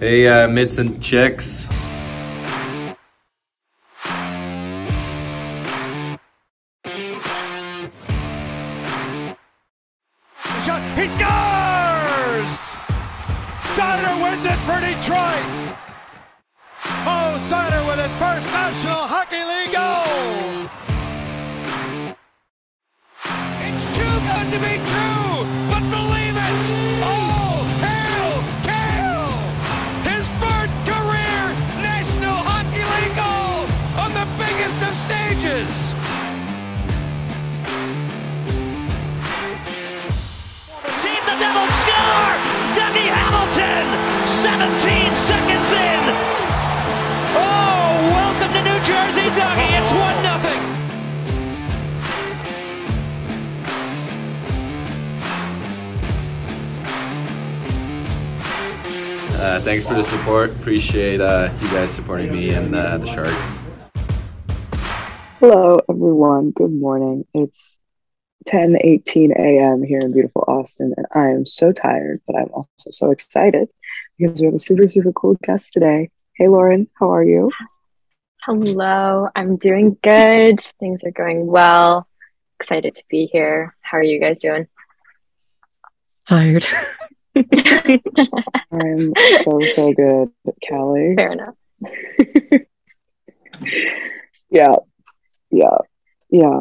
Hey, uh, mitts and chicks. Good morning. It's 10:18 a.m. here in beautiful Austin, and I am so tired, but I'm also so excited because we have a super, super cool guest today. Hey, Lauren, how are you? Hello, I'm doing good. Things are going well. Excited to be here. How are you guys doing? Tired. I'm so, so good, Callie. Fair enough. Yeah, yeah, yeah.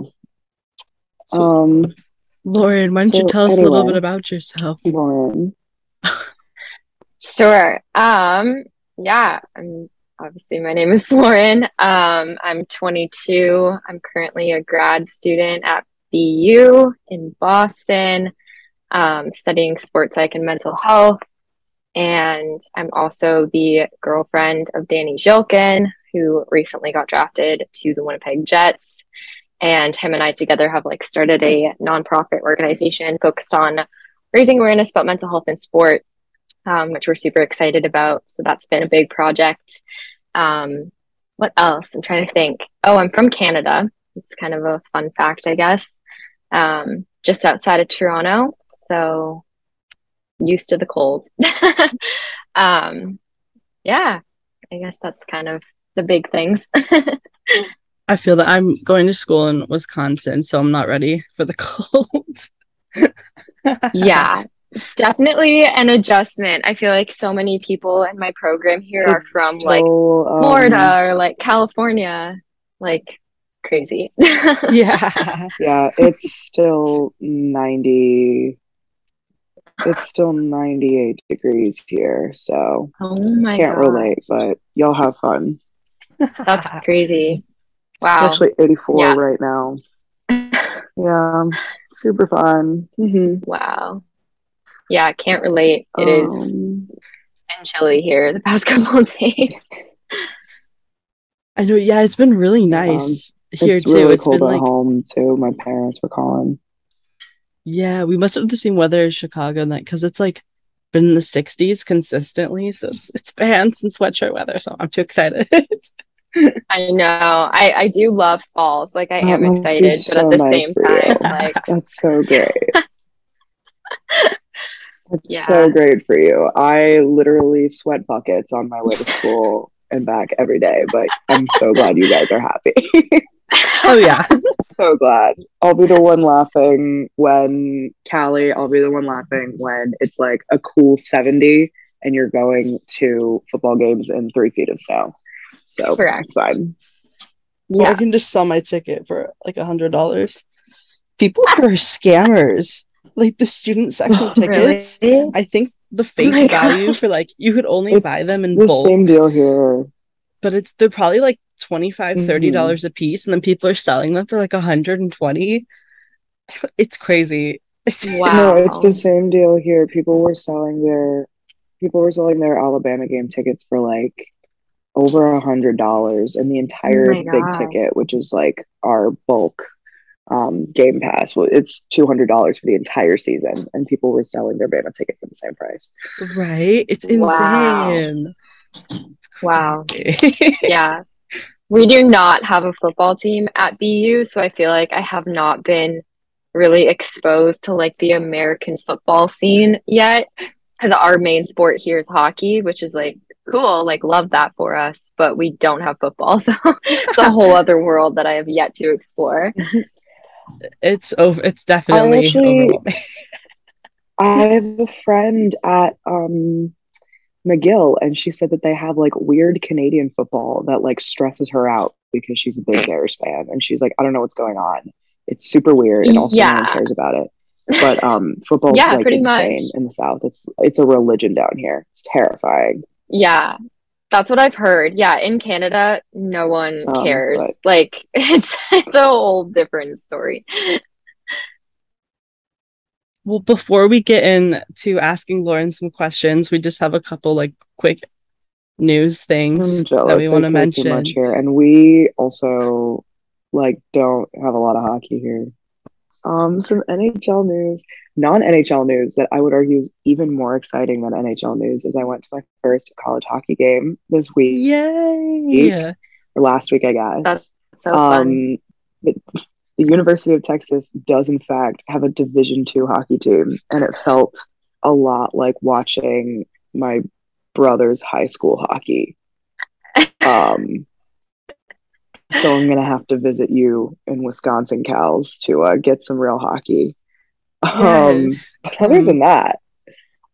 So- Um, Lauren, why don't you tell us a little bit about yourself? Lauren, Sure. Um, yeah, I'm obviously my name is Lauren. Um, I'm 22. I'm currently a grad student at BU in Boston, um, studying sports psych and mental health. And I'm also the girlfriend of Danny Zhilkin, who recently got drafted to the Winnipeg Jets. And him and I together have like started a nonprofit organization focused on raising awareness about mental health in sport um, which we're super excited about. So that's been a big project. Um, what else? I'm trying to think. Oh, I'm from Canada. It's kind of a fun fact, I guess. Um, just outside of Toronto. So used to the cold. um, yeah, I guess that's kind of the big things. I feel that I'm going to school in Wisconsin, so I'm not ready for the cold. yeah, it's definitely an adjustment. I feel like so many people in my program here are it's from like so, um, Florida or like California, like crazy. yeah. Yeah, it's still 90. It's still 98 degrees here, so Oh my can't god, relate, but y'all have fun. that's crazy. It's Wow. actually 84 Yeah. right now. Yeah, super fun. hmm Wow. Yeah, I can't relate. It is Um, been chilly here the past couple of days. I know, yeah, it's been really nice here it's too. really It's cold been at like home too. My parents were calling. yeah, we must have the same weather as Chicago and that because it's like been in the 60s consistently. So it's it's pants and sweatshirt weather. So I'm too excited. I know. I I do love falls. Like I That am must be excited, but at the nice same time, like That's so great. It's Yeah. so great for you. I literally sweat buckets on my way to school and back every day, but I'm so glad you guys are happy. oh yeah. so glad. I'll be the one laughing when Callie, I'll be the one laughing when it's like a cool 70 and you're going to football games in three feet of snow. So Correct. fine. Or I can just sell my ticket for like a hundred dollars. People are scammers. Like the student section tickets. Really? I think the face value gosh. for like you could only It's buy them in the bulk, same deal here. but it's they're probably like 25 30 Mhm. dollars a piece and then people are selling them for like 120 it's crazy Wow. No, it's the same deal here. People were selling their people were selling their Alabama game tickets for like over a hundred dollars and the entire Oh big God. ticket, which is like our bulk um game pass. Well, it's two hundred dollars for the entire season, and people were selling their Bama ticket for the same price. right it's insane Wow. crazy. yeah. We do not have a football team at BU, so I feel like I have not been really exposed to like the American football scene yet because our main sport here is hockey, which is like cool. Like, love that for us. But we don't have football. So it's a whole other world that I have yet to explore. It's over. It's definitely actually- overwhelming. I have a friend at um McGill, and she said that they have like weird Canadian football that like stresses her out because she's a big Bears fan, and she's like, I don't know what's going on. It's super weird, and also no one cares about it. But um, football's Yeah, like pretty insane much. in the South. It's it's a religion down here. It's terrifying. Yeah. That's what I've heard. Yeah, in Canada, no one Um, cares. but- Like it's it's a whole different story. Well, before we get into asking Lauren some questions, we just have a couple like quick news things that we want to care too mention. much here, and we also like don't have a lot of hockey here. Um, some NHL news, non-NHL news that I would argue is even more exciting than NHL news is I went to my first college hockey game this week Yay! or last week, I guess. That's So fun. um, the, the University of Texas does in fact have a Division two hockey team, and it felt a lot like watching my brother's high school hockey. Um, so I'm gonna have to visit you in Wisconsin, Cals, to uh, get some real hockey. Um, Yes. but other than that,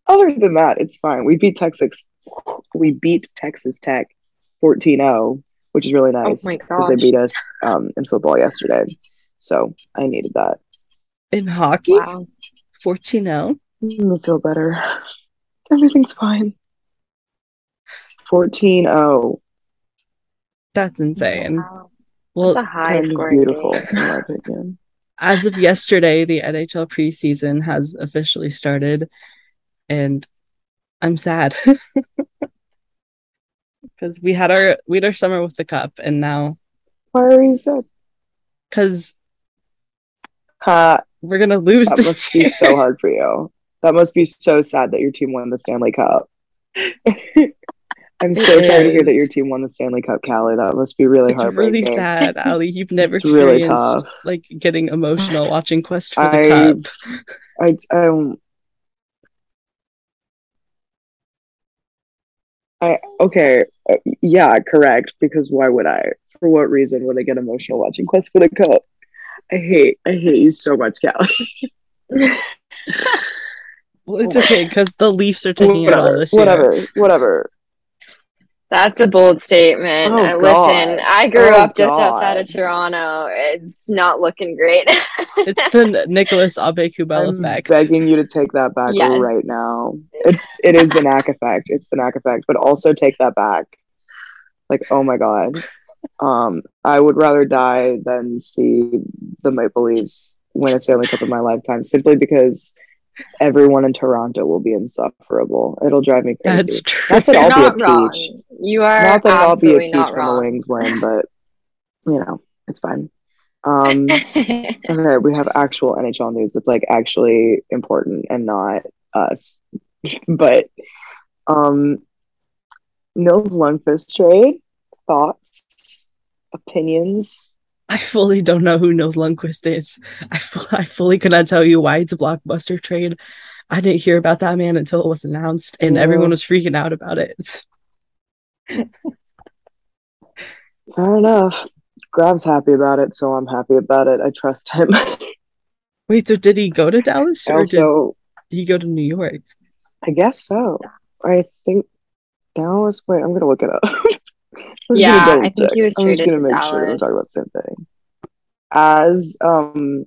other than that, it's fine. We beat Texas. We beat Texas Tech 14-0, which is really nice oh my because they beat us um, in football yesterday. So I needed that. In hockey, Wow. 14 0. I feel better. Everything's fine. 14-0. That's insane. Wow. Well, That's a high Kind of scoring beautiful, in my opinion. as of yesterday, the NHL preseason has officially started, and I'm sad because we had our we had our summer with the cup, and now Why are you sad? because Ha, we're gonna lose that must be so hard for you. That must be so sad that your team won the Stanley Cup. I'm so It sorry to hear that your team won the Stanley Cup, Callie. That must be really It's heartbreaking. really sad, Ali. You've never It's really experienced tough. like getting emotional watching Quest for the I- Cup. I um I okay, uh, yeah, correct. Because why would I? For what reason would I get emotional watching Quest for the Cup? I hate, I hate you so much, Callie. Well, it's okay because the Leafs are taking it all whatever, this year. whatever, whatever. That's a bold statement. Oh, Uh, Listen, I grew Oh, up just outside of Toronto. It's not looking great. It's the Nicolas Aubé-Kubel I'm effect. begging you to take that back Yes. right now. It's it is the knack effect. It's the knack effect, but also take that back. Like, oh my god. Um, I would rather die than see the Maple Leafs win a Stanley Cup in my lifetime, simply because everyone in Toronto will be insufferable. It'll drive me crazy. That's true. Not that You're I'll not be a wrong. peach. You are Not that I'll be a absolutely peach not when the. Wings win, but you know, it's fine. Um, Okay, we have actual NHL news that's like actually important and not us. but um Nils Lundkvist trade, thoughts, opinions. I fully don't know who knows Lundkvist is. I, I fully cannot tell you why it's a blockbuster trade. I didn't hear about that man until it was announced, and Yeah. everyone was freaking out about it. It's- Fair enough. Grav's happy about it, so I'm happy about it. I trust him. Wait, so did he go to Dallas or also, did he go to New York? I guess so. I think Dallas. Wait, I'm gonna look it up. Yeah, I think double he was check. I'm just traded gonna to make sure we're talking about the same thing. As um,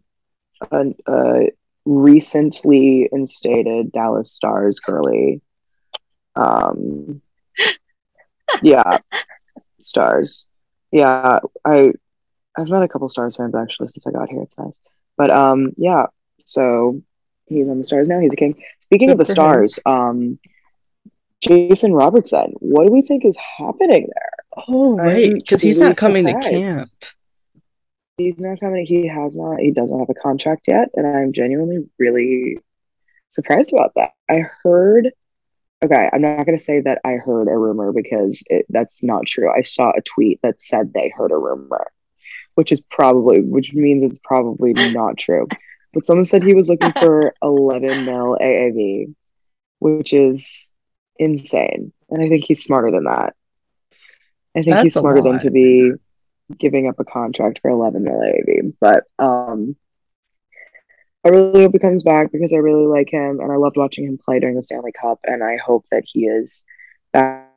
a, a recently instated Dallas Stars girly, um, yeah, Stars. Yeah, I I've met a couple Stars fans actually since I got here. It's nice, but um, yeah. So he's on the Stars now. He's a king. Speaking of the him. Stars, um, Jason Robertson. What do we think is happening there? Oh, right, because he's not coming to camp. He's not coming. He has not. He doesn't have a contract yet, and I'm genuinely really surprised about that. I heard. Okay, I'm not going to say that I heard a rumor because it, that's not true. I saw a tweet that said they heard a rumor, which is probably, which means it's probably not true. But someone said he was looking for 11 mil AAV, which is insane. And I think he's smarter than that. I think That's he's smarter than to be giving up a contract for 11 mil AAV. But um, I really hope he comes back because I really like him and I loved watching him play during the Stanley Cup. And I hope that he is back.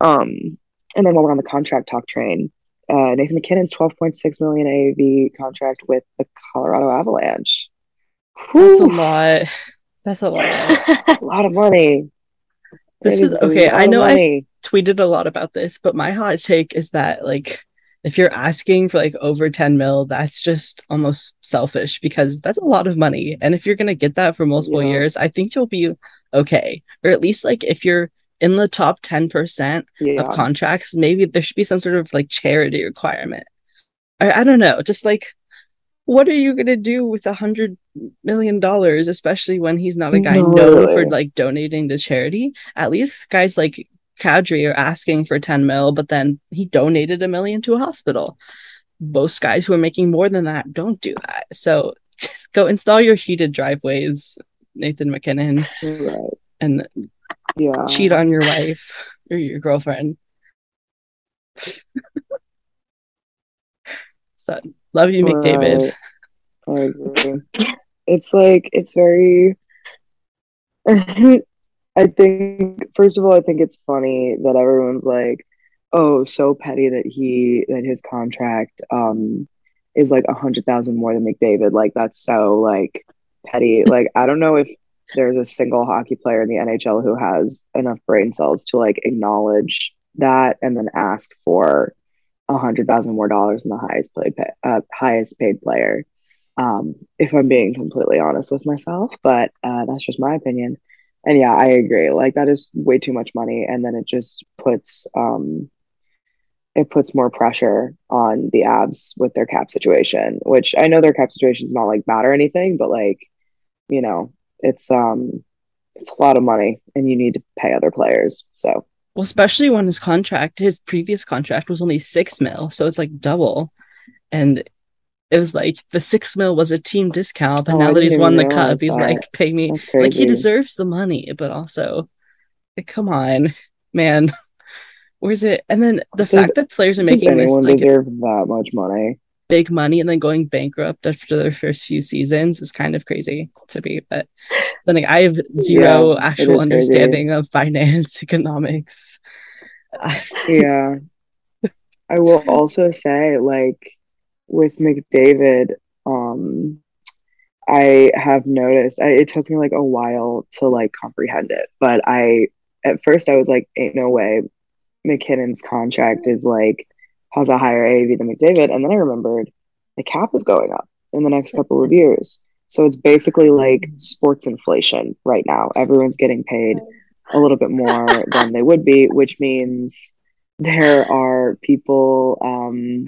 Um, and then while we're on the contract talk train, uh, Nathan MacKinnon's 12.6 million AAV contract with the Colorado Avalanche. That's a lot. That's a lot. a lot of money. This is okay. I know I tweeted a lot about this, but my hot take is that like if you're asking for like over 10 mil, that's just almost selfish because that's a lot of money. And if you're gonna get that for multiple Yeah. years, I think you'll be okay. Or at least like if you're in the top 10% Yeah. of contracts, maybe there should be some sort of like charity requirement. I, I don't know, just like what are you gonna do with a hundred million dollars, especially when he's not a guy No, known for like donating to charity? At least guys like Kadri are asking for 10 mil, but then he donated a million to a hospital. Most guys who are making more than that don't do that. So just go install your heated driveways, Nathan MacKinnon, Right. and Yeah. cheat on your wife or your girlfriend. so love you, McDavid. Right. I agree. It's like it's very I think first of all, I think it's funny that everyone's like, oh, so petty that he that his contract um is like a hundred thousand more than McDavid. Like that's so like petty. Like I don't know if there's a single hockey player in the NHL who has enough brain cells to like acknowledge that and then ask for a hundred thousand more dollars than the highest paid uh, highest paid player. Um, if I'm being completely honest with myself, but uh, that's just my opinion. And yeah, I agree. Like that is way too much money, and then it just puts um, it puts more pressure on the Avs with their cap situation. Which I know their cap situation is not like bad or anything, but like you know, it's um, it's a lot of money, and you need to pay other players. So Well, especially when his contract, his previous contract was only six mil, so it's like double. And it was like the six mil was a team discount, but Oh, now that he's won the cup, he's that. like, pay me. Like he deserves the money, but also, like, come on, man. Where's it? And then the Does- fact that players are making this like deserve that much money? big money and then going bankrupt after their first few seasons is kind of crazy to me. But then like, I have zero Yeah, actual is crazy. understanding of finance, economics. Yeah. I will also say, like, with McDavid, um, I have noticed I, it took me like a while to like comprehend it, but I at first I was like, ain't no way MacKinnon's contract is like has a higher AAV than McDavid, and then I remembered the cap is going up in the next couple of years. So it's basically like sports inflation right now. Everyone's getting paid a little bit more than they would be, which means there are people um,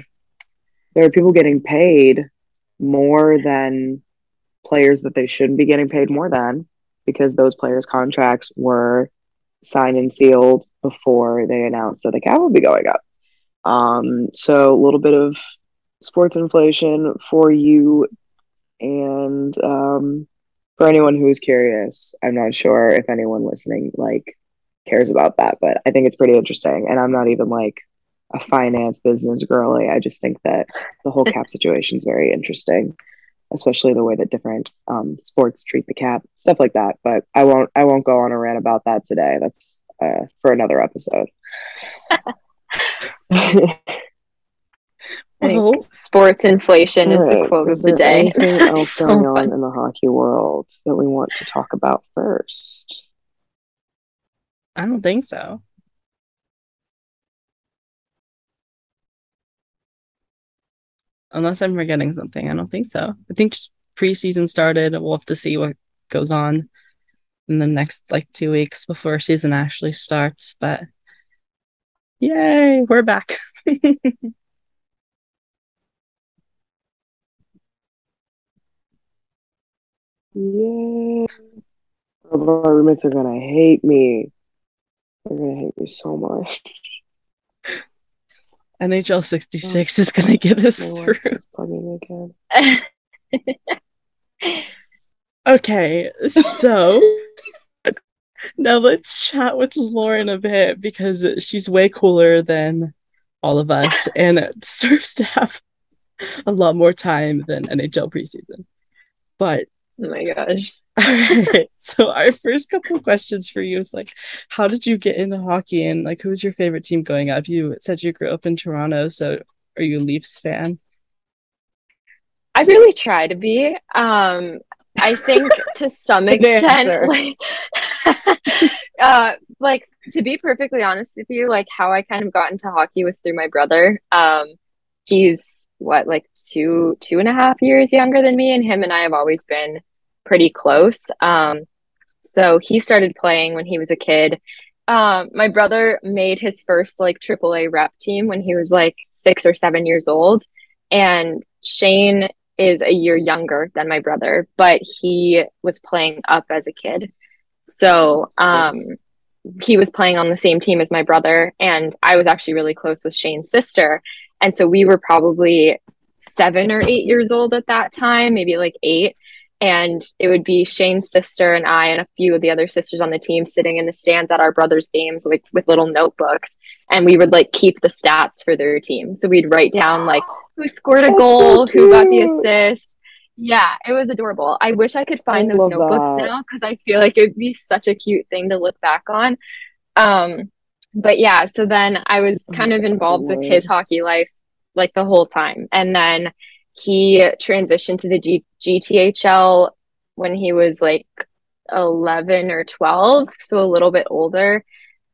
there are people getting paid more than players that they shouldn't be getting paid more than because those players' contracts were signed and sealed before they announced that the cap would be going up. Um, so a little bit of sports inflation for you and um, for anyone who is curious. I'm not sure if anyone listening like cares about that, but I think it's pretty interesting. And I'm not even like a finance business girly. I just think that the whole cap situation is very interesting, especially the way that different um, sports treat the cap, stuff like that. But I won't. I won't go on a rant about that today. That's uh, for another episode. I Well, sports inflation is the Alright, quote of the there day. Anything That's else so going on in the hockey world that we want to talk about first? I don't think so. Unless I'm forgetting something, I don't think so. I think just preseason started. We'll have to see what goes on in the next like two weeks before season actually starts. But yay, we're back. Yay! Oh, my roommates are gonna hate me. They're gonna hate me so much. NHL 66 is gonna get us through. wife is bugging me again. Okay, so now let's chat with Lauren a bit because she's way cooler than all of us and deserves to have a lot more time than NHL preseason. But Oh my gosh. all right, so our first couple of questions for you is like, how did you get into hockey and like who's your favorite team going up? You said you grew up in Toronto, so are you a Leafs fan? I really try to be. Um, I think to some extent, like, uh, like to be perfectly honest with you, like how I kind of got into hockey was through my brother. Um, he's what, like two, two and a half years younger than me, and him and I have always been pretty close. Um, so he started playing when he was a kid. Um, my brother made his first like AAA rep team when he was like six or seven years old, and Shane is a year younger than my brother, but he was playing up as a kid. So um, he was playing on the same team as my brother, and I was actually really close with Shane's sister. And so we were probably seven or eight years old at that time, maybe like eight. And it would be Shane's sister and I and a few of the other sisters on the team sitting in the stands at our brothers' games, like with little notebooks. And we would like keep the stats for their team. So we'd write down like who scored a goal, so who got the assist. Yeah, it was adorable. I wish I could find I those notebooks that. now because I feel like it would be such a cute thing to look back on. Um, but yeah, so then I was Oh kind of my involved with his hockey life like the whole time. And then he transitioned to the G- GTHL when he was like 11 or 12, so a little bit older.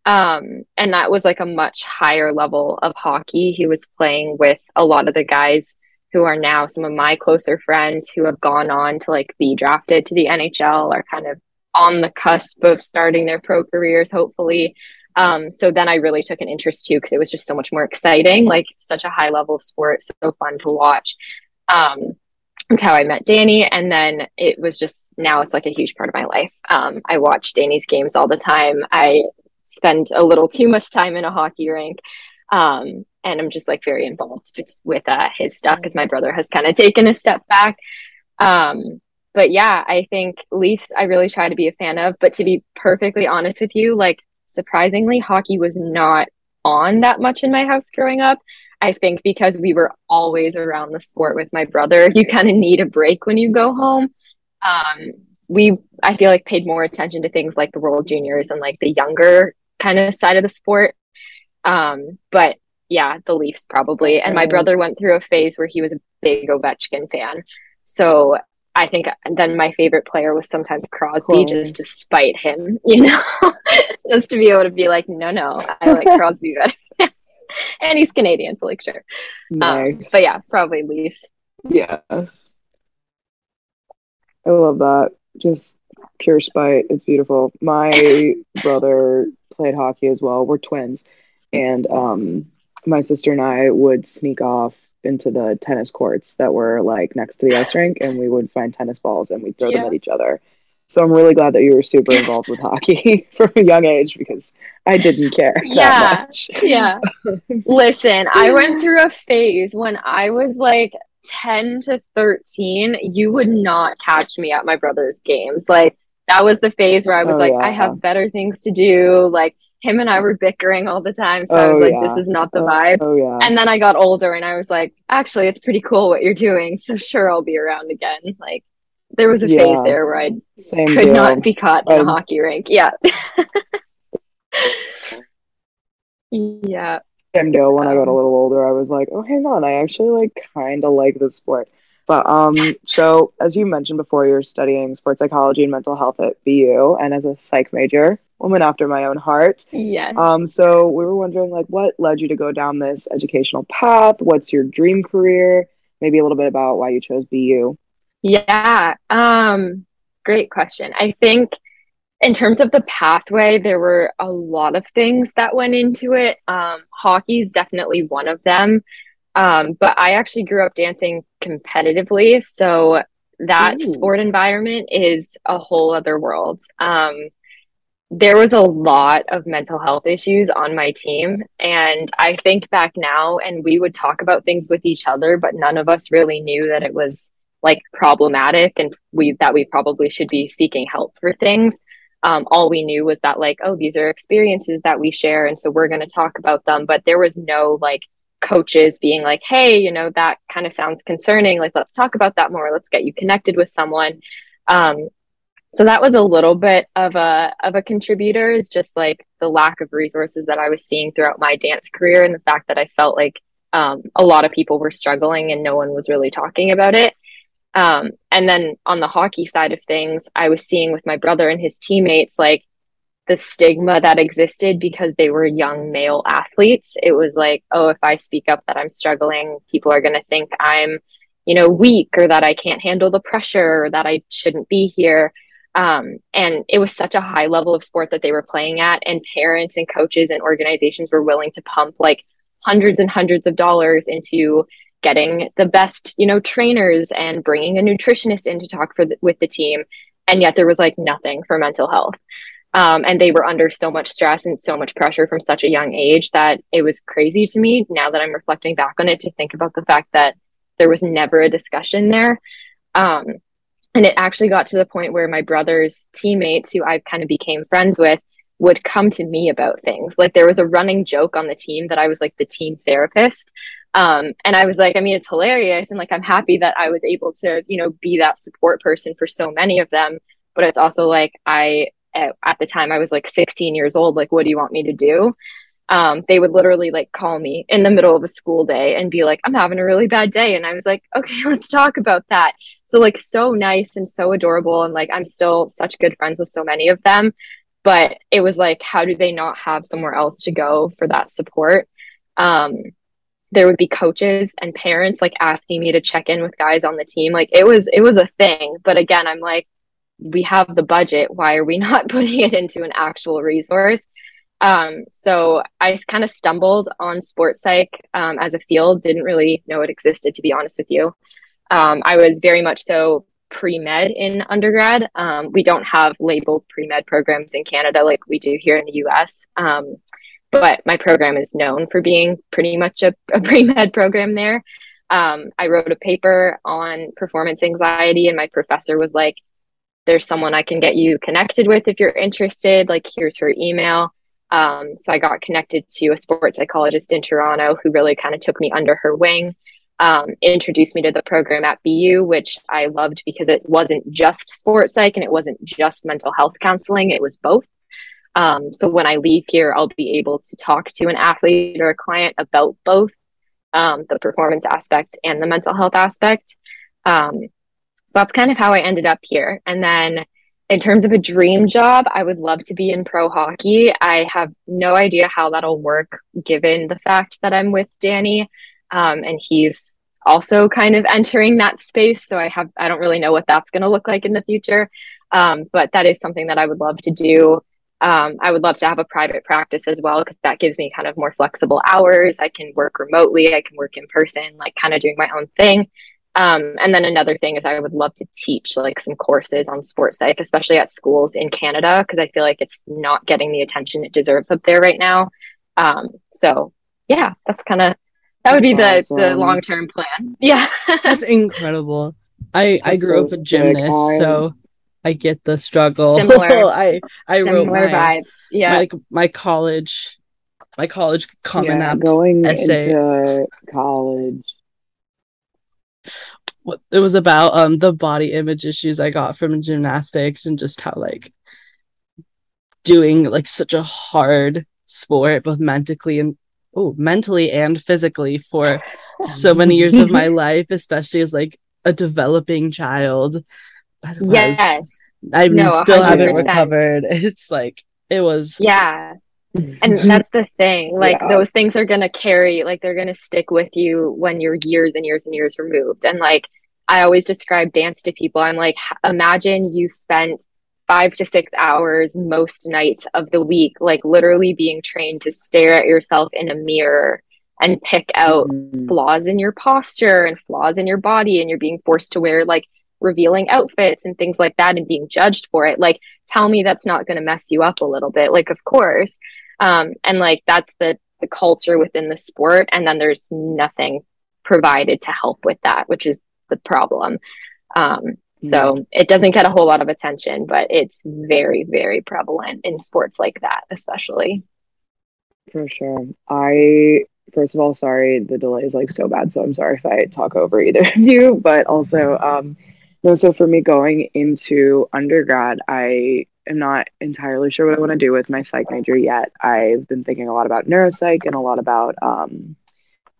Um, and that was like a much higher level of hockey. He was playing with a lot of the guys who are now some of my closer friends who have gone on to like be drafted to the NHL or kind of on the cusp of starting their pro careers, hopefully. Um, so then I really took an interest too because it was just so much more exciting, like such a high level of sport, so fun to watch. Um, that's how I met Danny, and then it was just now it's like a huge part of my life. Um, I watch Danny's games all the time. I spend a little too much time in a hockey rink, um, and I'm just like very involved with, uh, his stuff because my brother has kind of taken a step back. Um, but yeah, I think Leafs I really try to be a fan of. But to be perfectly honest with you, like surprisingly, hockey was not on that much in my house growing up. I think because we were always around the sport with my brother, you kind of need a break when you go home. Um, we, I feel like, paid more attention to things like the World Juniors and like the younger kind of side of the sport. Um, but yeah, the Leafs probably. And my brother went through a phase where he was a big Ovechkin fan. So I think then my favorite player was sometimes Crosby, Crosby. just to spite him, you know, just to be able to be like, no, no, I like Crosby better. and he's Canadian, so like, sure. Um, but yeah, probably Leafs. Yes. I love that. Just pure spite. It's beautiful. My brother played hockey as well. We're twins. And um my sister and I would sneak off into the tennis courts that were like next to the ice rink and we would find tennis balls and we'd throw them at each other. So I'm really glad that you were super involved with hockey from a young age because I didn't care that Yeah. much. Yeah. Listen, I went through a phase when I was like 10 to 13. You would not catch me at my brother's games. Like, that was the phase where I was Oh, like, yeah. I have better things to do. Like, him and I were bickering all the time. So I Oh, was like, yeah. this is not the Oh, vibe. oh yeah. And then I got older and I was like, actually, it's pretty cool what you're doing. So sure, I'll be around again. Like, there was a phase there where I could deal. not be caught in a Um, hockey rink. Yeah. yeah. same deal when I got a Um, little older. I was like, oh, hang on, I actually like kind of like this sport. But um, so as you mentioned before, you're studying sports psychology and mental health at BU, and as a psych major, woman after my own heart. Yes. Um, so we were wondering like, what led you to go down this educational path? What's your dream career? Maybe a little bit about why you chose BU. Yeah, um, great question. I think in terms of the pathway, there were a lot of things that went into it. Um, hockey is definitely one of them. Um, but I actually grew up dancing competitively, so that Ooh. sport environment is a whole other world. Um, there was a lot of mental health issues on my team. And I think back now, and we would talk about things with each other, but none of us really knew that it was like problematic and we that we probably should be seeking help for things. Um, all we knew was that like oh these are experiences that we share and so we're going to talk about them. But there was no like coaches being like hey you know that kind of sounds concerning. Like let's talk about that more. Let's get you connected with someone. Um, so that was a little bit of a of a contributor is just like the lack of resources that i was seeing throughout my dance career and the fact that i felt like um, a lot of people were struggling and no one was really talking about it um, and then on the hockey side of things i was seeing with my brother and his teammates like the stigma that existed because they were young male athletes. It was like oh if i speak up that i'm struggling people are going to think i'm you know weak or that i can't handle the pressure or that i shouldn't be here. Um, and it was such a high level of sport that they were playing at, and parents and coaches and organizations were willing to pump like hundreds and hundreds of dollars into getting the best, you know, trainers and bringing a nutritionist in to talk for the, with the team. And yet there was like nothing for mental health. Um, and they were under so much stress and so much pressure from such a young age that it was crazy to me now that I'm reflecting back on it to think about the fact that there was never a discussion there. Um, and it actually got to the point where my brother's teammates, who I kind of became friends with, would come to me about things. Like there was a running joke on the team that I was like the team therapist. Um, and I was like, I mean, it's hilarious. And like, I'm happy that I was able to, you know, be that support person for so many of them. But it's also like, I, at the time, I was like 16 years old. Like, what do you want me to do? Um, they would literally like call me in the middle of a school day and be like, I'm having a really bad day. And I was like, okay, let's talk about that so like so nice and so adorable and like i'm still such good friends with so many of them but it was like how do they not have somewhere else to go for that support um there would be coaches and parents like asking me to check in with guys on the team like it was it was a thing but again i'm like we have the budget why are we not putting it into an actual resource um, so I kind of stumbled on sports psych um, as a field, didn't really know it existed, to be honest with you. Um, I was very much so pre med in undergrad. Um, we don't have labeled pre med programs in Canada like we do here in the US. But my program is known for being pretty much a, a pre med program there. Um, I wrote a paper on performance anxiety, and my professor was like, There's someone I can get you connected with if you're interested. Like, here's her email. Um, so I got connected to a sports psychologist in Toronto who really kind of took me under her wing um, introduced me to the program at BU, which I loved because it wasn't just sports psych and it wasn't just mental health counseling, it was both. Um, so when I leave here, I'll be able to talk to an athlete or a client about both um, the performance aspect and the mental health aspect. Um, so that's kind of how I ended up here. And then in terms of a dream job, I would love to be in pro hockey. I have no idea how that'll work given the fact that I'm with Danny. Um, and he's also kind of entering that space. So I have, I don't really know what that's going to look like in the future. Um, but that is something that I would love to do. Um, I would love to have a private practice as well because that gives me kind of more flexible hours. I can work remotely, I can work in person, like kind of doing my own thing. Um, and then another thing is I would love to teach like some courses on sports psych, especially at schools in Canada, because I feel like it's not getting the attention it deserves up there right now. Um, so yeah, that's kind of that would be the awesome. the long term plan. Yeah, that's incredible. I that's I grew so up a gymnast, so I get the struggle. Similar. I I Similar wrote my, vibes. Yeah, my, like my college, my college common yeah, app going essay. into college. What it was about um the body image issues I got from gymnastics and just how like doing like such a hard sport both mentally and oh mentally and physically for so many years of my life especially as like a developing child yes i no, still 100%. haven't recovered it's like it was yeah and that's the thing like yeah. those things are going to carry like they're going to stick with you when you're years and years and years removed and like i always describe dance to people i'm like imagine you spent five to six hours most nights of the week, like literally being trained to stare at yourself in a mirror and pick out mm. flaws in your posture and flaws in your body. And you're being forced to wear like revealing outfits and things like that and being judged for it. Like, tell me that's not going to mess you up a little bit. Like, of course. Um, and like, that's the, the culture within the sport. And then there's nothing provided to help with that, which is the problem. Um, so it doesn't get a whole lot of attention, but it's very, very prevalent in sports like that, especially. For sure. I first of all, sorry the delay is like so bad, so I'm sorry if I talk over either of you. But also, um, no. So for me going into undergrad, I am not entirely sure what I want to do with my psych major yet. I've been thinking a lot about neuropsych and a lot about um,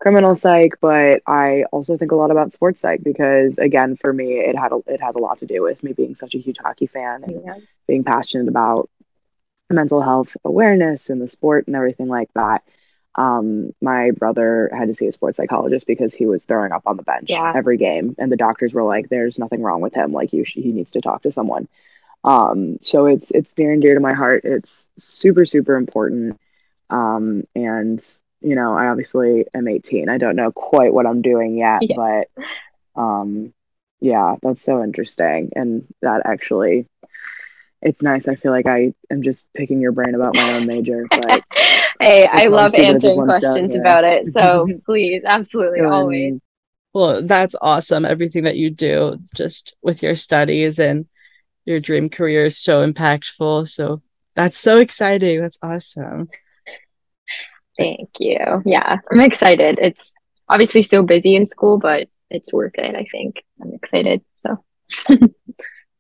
criminal psych, but I also think a lot about sports psych because, again, for me, it had a, it has a lot to do with me being such a huge hockey fan and Yeah. being passionate about mental health awareness and the sport and everything like that. Um, my brother had to see a sports psychologist because he was throwing up on the bench Yeah. every game, and the doctors were like, "There's nothing wrong with him. Like, you sh- he needs to talk to someone." Um, so it's it's near and dear to my heart. It's super super important. Um, and you know, I obviously am 18. I don't know quite what I'm doing yet, Yeah. but um, yeah, that's so interesting, and that actually it's nice. I feel like I am just picking your brain about my own major, but hey, I love one two birds with answering questions here. about it. So please, absolutely, you know I always. Well, that's awesome. Everything that you do just with your studies and your dream career is so impactful. So that's so exciting. That's awesome. Thank you. Yeah, I'm excited. It's obviously so busy in school, but it's worth it, I think. I'm excited. So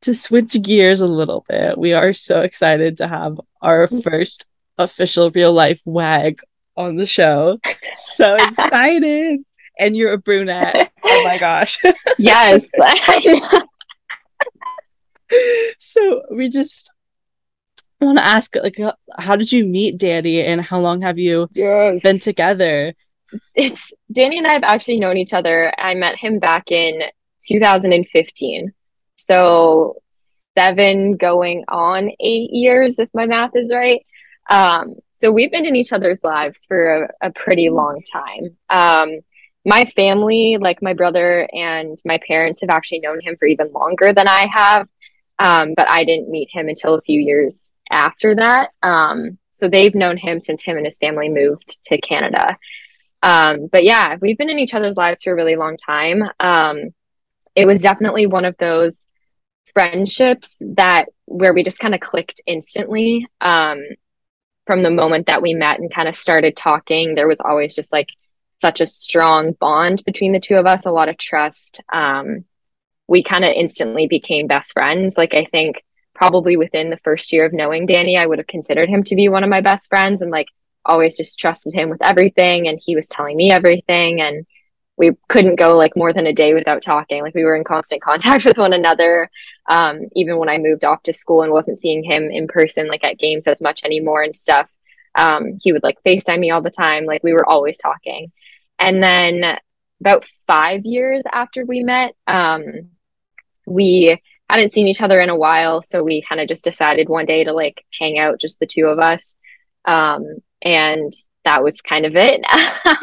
To switch gears a little bit, we are so excited to have our mm. first official real life wag on the show. So excited. And you're a brunette. Oh my gosh. yes. So we just want to ask like how did you meet Danny and how long have you Yes. been together? it's Danny and I have actually known each other. I met him back in 2015. So seven going on eight years, if my math is right. Um, so we've been in each other's lives for a, a pretty long time. Um, my family, like my brother and my parents, have actually known him for even longer than I have. Um, but I didn't meet him until a few years after that. Um, so they've known him since him and his family moved to Canada. Um, but yeah, we've been in each other's lives for a really long time. Um, it was definitely one of those friendships that where we just kind of clicked instantly. Um, from the moment that we met and kind of started talking, there was always just like such a strong bond between the two of us, a lot of trust. Um, we kind of instantly became best friends. Like, I think probably within the first year of knowing Danny, I would have considered him to be one of my best friends and like always just trusted him with everything. And he was telling me everything. And we couldn't go like more than a day without talking. Like, we were in constant contact with one another. Um, even when I moved off to school and wasn't seeing him in person, like at games as much anymore and stuff, um, he would like FaceTime me all the time. Like, we were always talking. And then about five years after we met, um, we hadn't seen each other in a while. So we kind of just decided one day to like hang out, just the two of us. Um, and that was kind of it.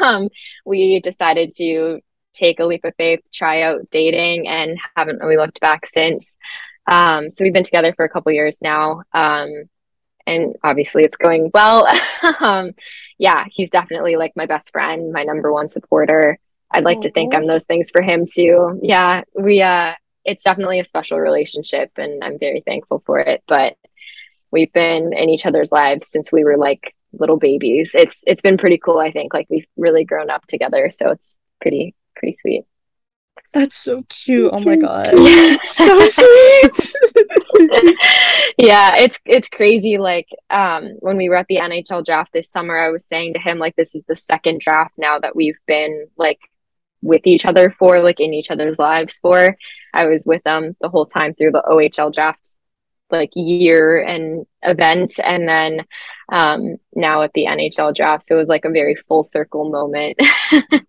um, we decided to take a leap of faith, try out dating, and haven't really looked back since. Um, so we've been together for a couple years now. Um, and obviously it's going well. um, yeah, he's definitely like my best friend, my number one supporter. I'd like to think I'm those things for him too. Yeah, we uh it's definitely a special relationship and I'm very thankful for it, but we've been in each other's lives since we were like little babies. It's it's been pretty cool, I think. Like we've really grown up together, so it's pretty pretty sweet. That's so cute. Oh my god. Yeah. so sweet. yeah, it's it's crazy. Like um, when we were at the NHL draft this summer, I was saying to him like, this is the second draft now that we've been like with each other for, like in each other's lives for. I was with them the whole time through the OHL draft like year and event, and then um, now at the NHL draft. So it was like a very full circle moment.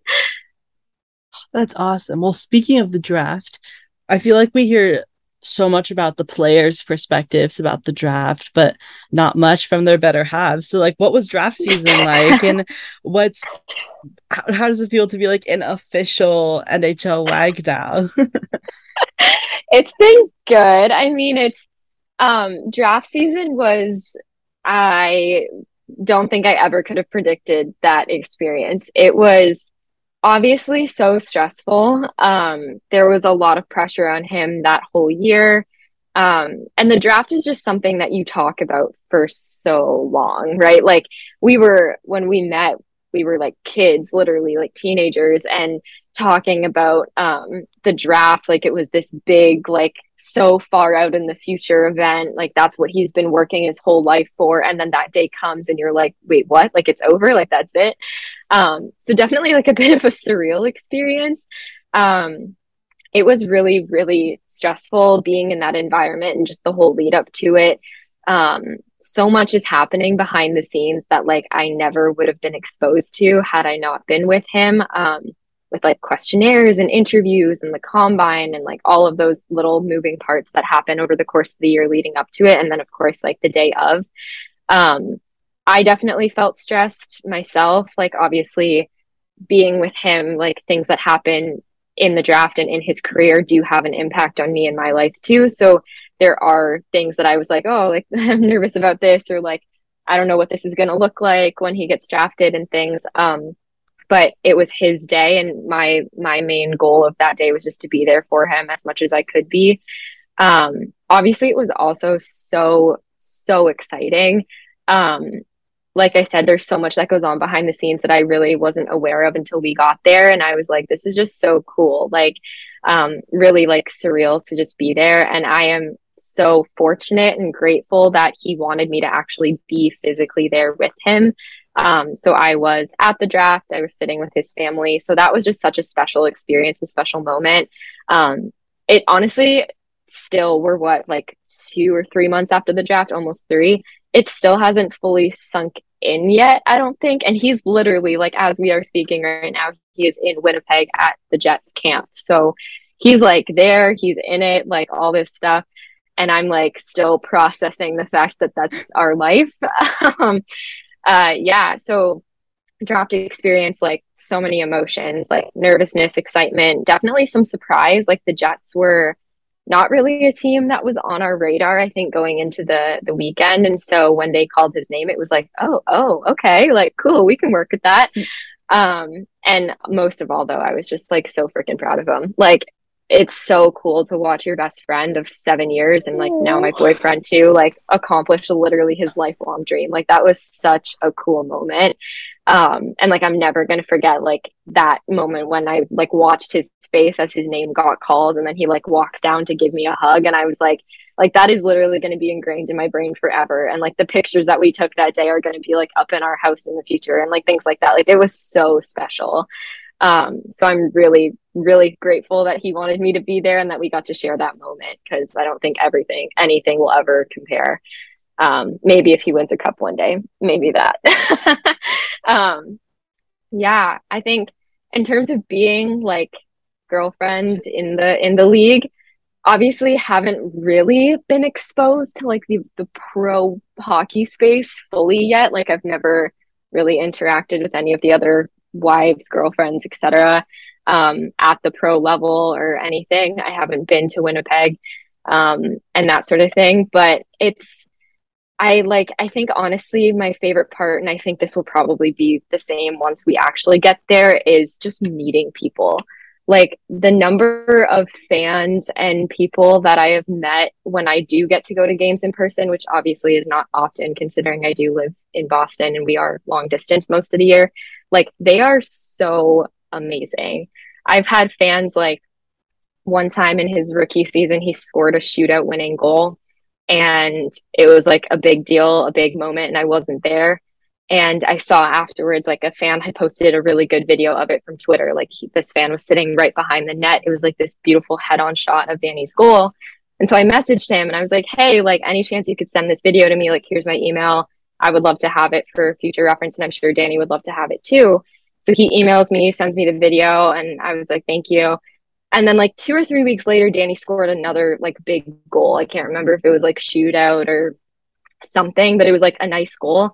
That's awesome. Well, speaking of the draft, I feel like we hear so much about the players' perspectives about the draft, but not much from their better halves. So, like, what was draft season like, and what's how, how does it feel to be like an official NHL wag now? it's been good. I mean, it's um draft season was I don't think I ever could have predicted that experience. It was obviously so stressful. Um, there was a lot of pressure on him that whole year. Um, and the draft is just something that you talk about for so long, right? Like we were when we met, we were like kids, literally like teenagers, and talking about um, the draft like it was this big, like so far out in the future event. Like that's what he's been working his whole life for. And then that day comes and you're like, wait, what? Like it's over? Like that's it. Um, so definitely like a bit of a surreal experience. Um, it was really, really stressful being in that environment and just the whole lead up to it. Um, so much is happening behind the scenes that like I never would have been exposed to had I not been with him. With like questionnaires and interviews and the combine and like all of those little moving parts that happen over the course of the year leading up to it. And then of course like the day of. Um, I definitely felt stressed myself. Like obviously being with him, like things that happen in the draft and in his career do have an impact on me in my life too. So there are things that I was like, oh, like I'm nervous about this, or like I don't know what this is going to look like when he gets drafted and things. Um, but it was his day, and my my main goal of that day was just to be there for him as much as I could be. Um, obviously, it was also so so exciting. Um, like I said, there's so much that goes on behind the scenes that I really wasn't aware of until we got there. And I was like, this is just so cool. Like, um, really like surreal to just be there. And I am so fortunate and grateful that he wanted me to actually be physically there with him. Um, so I was at the draft, I was sitting with his family. So that was just such a special experience, a special moment. Um, it honestly still, we're what, like two or three months after the draft, almost three. It still hasn't fully sunk in yet, I don't think. And he's literally like as we are speaking right now, he is in Winnipeg at the Jets camp. So he's like there, he's in it, like all this stuff. And I'm like still processing the fact that that's our life. um, uh, yeah. So draft experience, like so many emotions, like nervousness, excitement, definitely some surprise. Like the Jets were not really a team that was on our radar i think going into the the weekend and so when they called his name it was like oh oh okay like cool we can work with that um and most of all though i was just like so freaking proud of him like it's so cool to watch your best friend of seven years and like now my boyfriend too like accomplish literally his lifelong dream. Like that was such a cool moment. Um and like i'm never to forget like that moment when i like watched his face as his name got called and then he like walks down to give me a hug and i was like like that is literally going to be ingrained in my brain forever. And like the pictures that we took that day are going to be like up in our house in the future and like things like that. Like it was so special um, so I'm really, really grateful that he wanted me to be there and that we got to share that moment because I don't think everything, anything will ever compare. Um, maybe if he wins a cup one day, maybe that. um, yeah, I think in terms of being like girlfriend in the in the league, obviously haven't really been exposed to like the the pro hockey space fully yet. Like I've never really interacted with any of the other wives, girlfriends, etc. Um, at the pro level or anything. I haven't been to Winnipeg um, and that sort of thing, but it's I like I think honestly my favorite part and I think this will probably be the same once we actually get there is just meeting people like the number of fans and people that I have met when I do get to go to games in person, which obviously is not often considering I do live in Boston and we are long distance most of the year, like they are so amazing. I've had fans like one time in his rookie season, he scored a shootout winning goal and it was like a big deal, a big moment, and I wasn't there and i saw afterwards like a fan had posted a really good video of it from twitter. Like he, this fan was sitting right behind the net. It was like this beautiful head-on shot of danny's goal. And so i messaged him and i was like hey like any chance you could send this video to me? Like here's my email. I would love to have it for future reference and i'm sure danny would love to have it too. So he emails me sends me the video and i was like thank you. And then like two or three weeks later danny scored another like big goal. I can't remember if it was like shootout or something but it was like a nice goal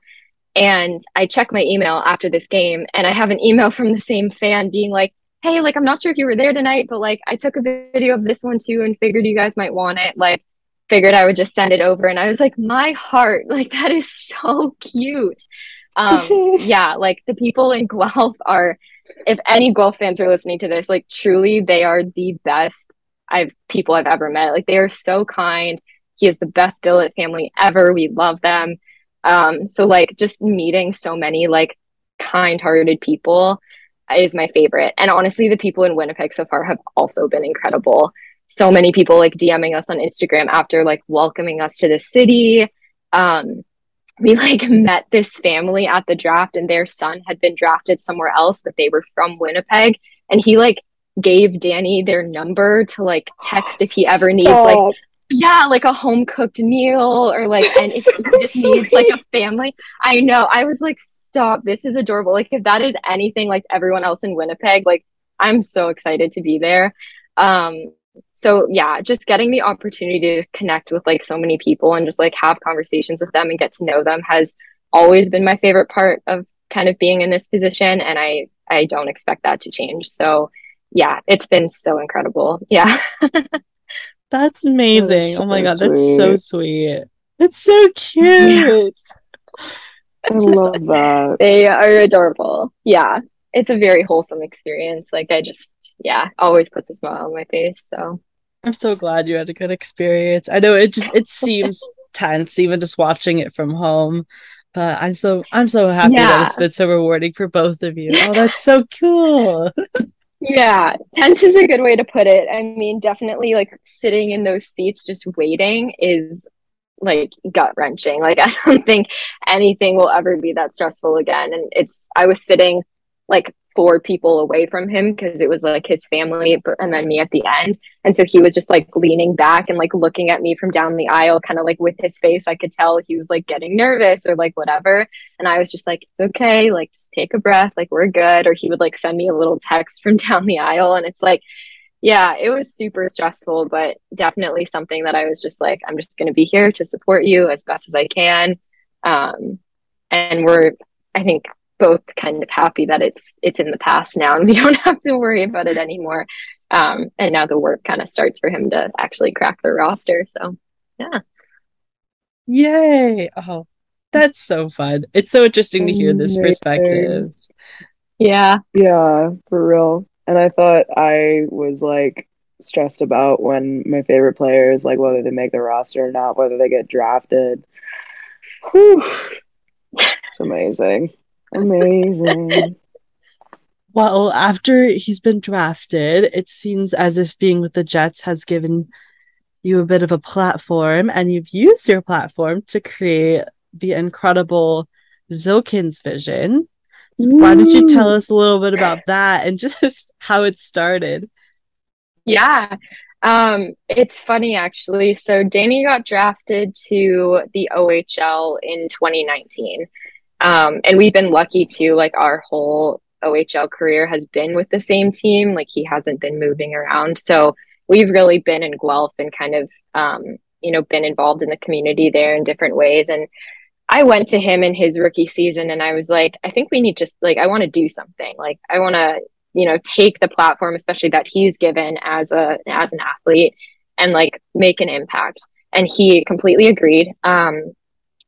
and I check my email after this game and I have an email from the same fan being like, Hey, like, I'm not sure if you were there tonight, but like, I took a video of this one too and figured you guys might want it. Like, figured I would just send it over. And I was like, my heart, like, that is so cute. Um, yeah, like the people in Guelph are if any Guelph fans are listening to this, like truly, they are the best I've people I've ever met. Like they are so kind. He is the best billet family ever. We love them. Um, so like just meeting so many like kind-hearted people is my favorite. And honestly, the people in Winnipeg so far have also been incredible. So many people like DMing us on Instagram after like welcoming us to the city. Um, we like met this family at the draft and their son had been drafted somewhere else, but they were from Winnipeg. And he like gave Danny their number to like text if he ever needs like yeah, like a home cooked meal or like and if just needs like a family. I know. I was like, stop, this is adorable. Like if that is anything like everyone else in Winnipeg, like I'm so excited to be there. Um so yeah, just getting the opportunity to connect with like so many people and just like have conversations with them and get to know them has always been my favorite part of kind of being in this position and I I don't expect that to change. So yeah, it's been so incredible. Yeah. That's amazing. oh my god, sweet. that's so sweet. It's so cute. Yeah. I love that. They are adorable. Yeah. It's a very wholesome experience. Like I just yeah, always puts a smile on my face. So I'm so glad you had a good experience. I know it just it seems tense even just watching it from home. But I'm so I'm so happy yeah. that it's been so rewarding for both of you. Oh, that's so cool. Yeah, tense is a good way to put it. I mean, definitely like sitting in those seats just waiting is like gut wrenching. Like I don't think anything will ever be that stressful again. And it's I was sitting like four people away from him because it was like his family and then me at the end. And so he was just like leaning back and like looking at me from down the aisle kind of like with his face. I could tell he was like getting nervous or like whatever. And i was just like okay like just take a breath like we're good. Or he would like send me a little text from down the aisle. And it's like yeah it was super stressful but definitely something that i was just like i'm just going to be here to support you as best as i can. Um and we're i think both kind of happy that it's it's in the past now and we don't have to worry about it anymore. Um, and now the work kind of starts for him to actually crack the roster. So yeah. Yay. Oh, that's so fun. It's so interesting to hear this perspective. Yeah. Yeah, for real. And I thought I was like stressed about when my favorite players, like whether they make the roster or not, whether they get drafted. Whew. It's amazing. Amazing. well, after he's been drafted, it seems as if being with the Jets has given you a bit of a platform, and you've used your platform to create the incredible Zhilkin's vision. So why don't you tell us a little bit about that and just how it started? Yeah. Um, it's funny actually. So Danny got drafted to the OHL in 2019. Um, and we've been lucky too, like our whole OHL career has been with the same team. Like he hasn't been moving around. So we've really been in Guelph and kind of, um, you know, been involved in the community there in different ways. And I went to him in his rookie season and I was like, I think we need just like, I want to do something. Like, I want to, you know, take the platform, especially that he's given as a, as an athlete and like make an impact. And he completely agreed. Um,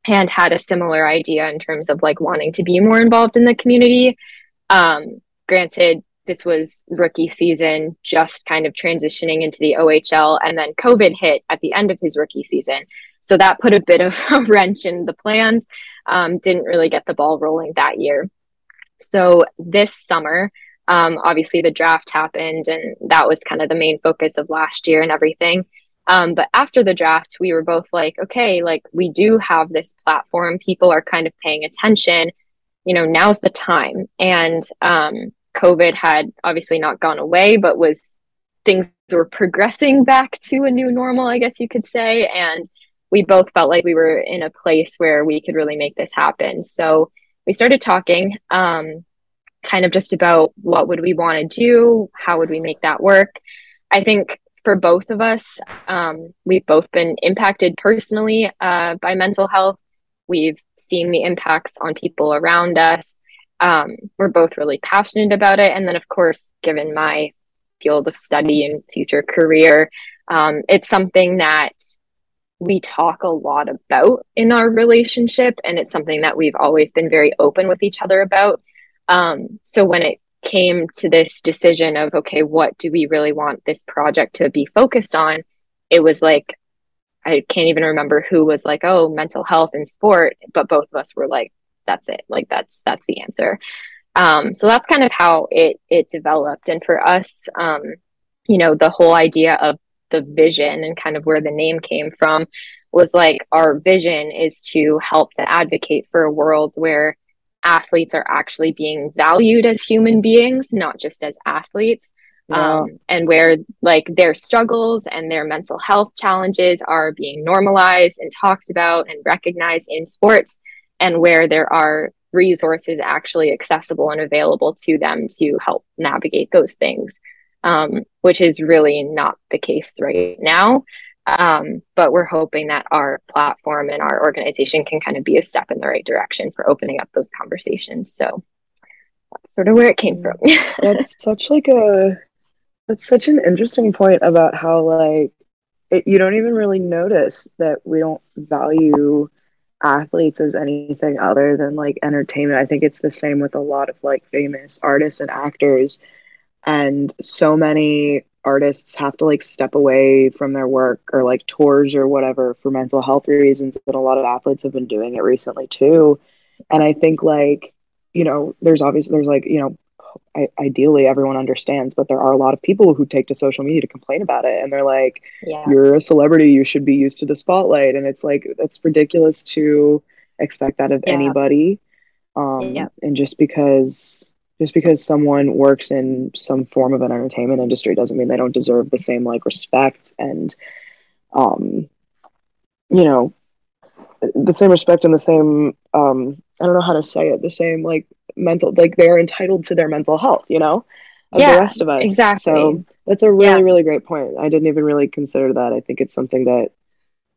and had a similar idea in terms of like wanting to be more involved in the community. Um, granted, this was rookie season, just kind of transitioning into the OHL, and then COVID hit at the end of his rookie season. So that put a bit of a wrench in the plans. Um, didn't really get the ball rolling that year. So this summer, um, obviously the draft happened, and that was kind of the main focus of last year and everything. Um, but after the draft, we were both like, okay, like we do have this platform. People are kind of paying attention. You know, now's the time. And um, COVID had obviously not gone away, but was things were progressing back to a new normal, I guess you could say. And we both felt like we were in a place where we could really make this happen. So we started talking, um, kind of just about what would we want to do, how would we make that work. I think for both of us, um, we've both been impacted personally uh, by mental health. We've seen the impacts on people around us. Um, we're both really passionate about it. And then, of course, given my field of study and future career, um, it's something that we talk a lot about in our relationship. And it's something that we've always been very open with each other about. Um, so when it came to this decision of okay what do we really want this project to be focused on? It was like i can't even remember who was like oh mental health and sport but both of us were like that's it. Like that's that's the answer. Um, so that's kind of how it it developed. And for us um, you know the whole idea of the vision and kind of where the name came from was like our vision is to help to advocate for a world where athletes are actually being valued as human beings, not just as athletes. Yeah. Um, and where like their struggles and their mental health challenges are being normalized and talked about and recognized in sports, and where there are resources actually accessible and available to them to help navigate those things, um, which is really not the case right now. Um, but we're hoping that our platform and our organization can kind of be a step in the right direction for opening up those conversations. So that's sort of where it came from. that's such like a that's such an interesting point about how like it, you don't even really notice that we don't value athletes as anything other than like entertainment. I think it's the same with a lot of like famous artists and actors. And so many artists have to like step away from their work or like tours or whatever for mental health reasons and a lot of athletes have been doing it recently too and i think like you know there's obviously there's like you know I, ideally everyone understands but there are a lot of people who take to social media to complain about it and they're like yeah. you're a celebrity you should be used to the spotlight and it's like it's ridiculous to expect that of yeah. anybody um yeah. and just because just because someone works in some form of an entertainment industry doesn't mean they don't deserve the same like respect and um you know the same respect and the same um i don't know how to say it the same like mental like they're entitled to their mental health you know of yeah, the rest of us. Exactly. so that's a really yeah. really great point. I didn't even really consider that. I think it's something that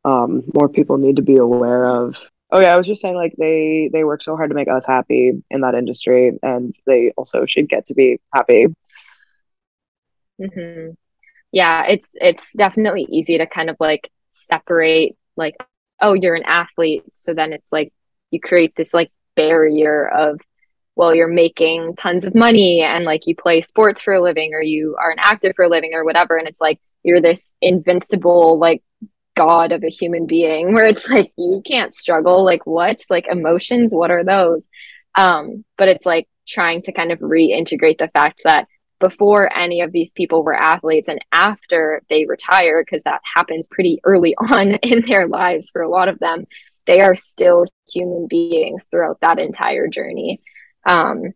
um more people need to be aware of Oh yeah, I was just saying like they they work so hard to make us happy in that industry, and they also should get to be happy. Mm-hmm. Yeah, it's it's definitely easy to kind of like separate like oh you're an athlete, so then it's like you create this like barrier of well you're making tons of money and like you play sports for a living or you are an actor for a living or whatever, and it's like you're this invincible like god of a human being where it's like you can't struggle like what? Like emotions what are those? Um but it's like trying to kind of reintegrate the fact that before any of these people were athletes and after they retire because that happens pretty early on in their lives for a lot of them they are still human beings throughout that entire journey. Um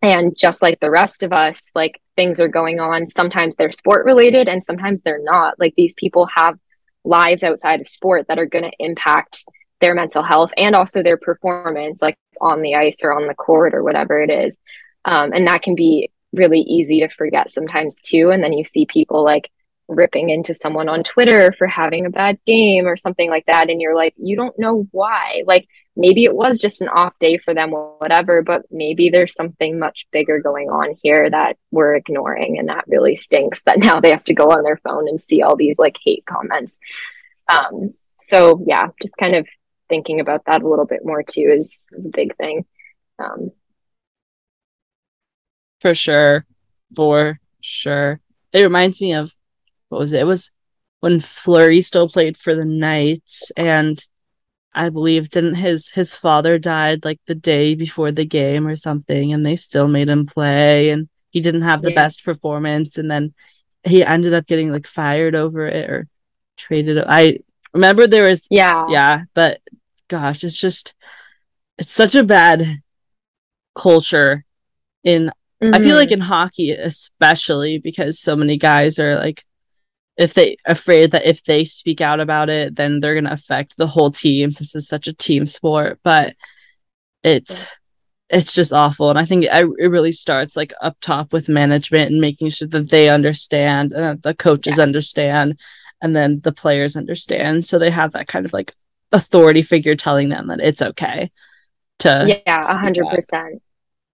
and just like the rest of us like things are going on. Sometimes they're sport related and sometimes they're not. Like these people have lives outside of sport that are going to impact their mental health and also their performance, like on the ice or on the court or whatever it is. Um, and that can be really easy to forget sometimes too. And then you see people like ripping into someone on Twitter for having a bad game or something like that. And you're like, you don't know why. Like, maybe it was just an off day for them or whatever, but maybe there's something much bigger going on here that we're ignoring. And that really stinks that now they have to go on their phone and see all these like hate comments. Um, so yeah, just kind of thinking about that a little bit more too is, is a big thing. Um, for sure. For sure. It reminds me of what was it? It was when Fleury still played for the Knights and I believe didn't his his father died like the day before the game or something and they still made him play and he didn't have the yeah. best performance and then he ended up getting like fired over it or traded I remember there was yeah yeah but gosh it's just it's such a bad culture in mm-hmm. I feel like mm-hmm. in hockey especially because so many guys are like if they afraid that if they speak out about it then they're going to affect the whole team since it's such a team sport. But it's it's just awful. And i think it, it really starts like up top with management and making sure that they understand and that the coaches yeah. understand and then the players understand. So they have that kind of like authority figure telling them that it's okay to yeah 100%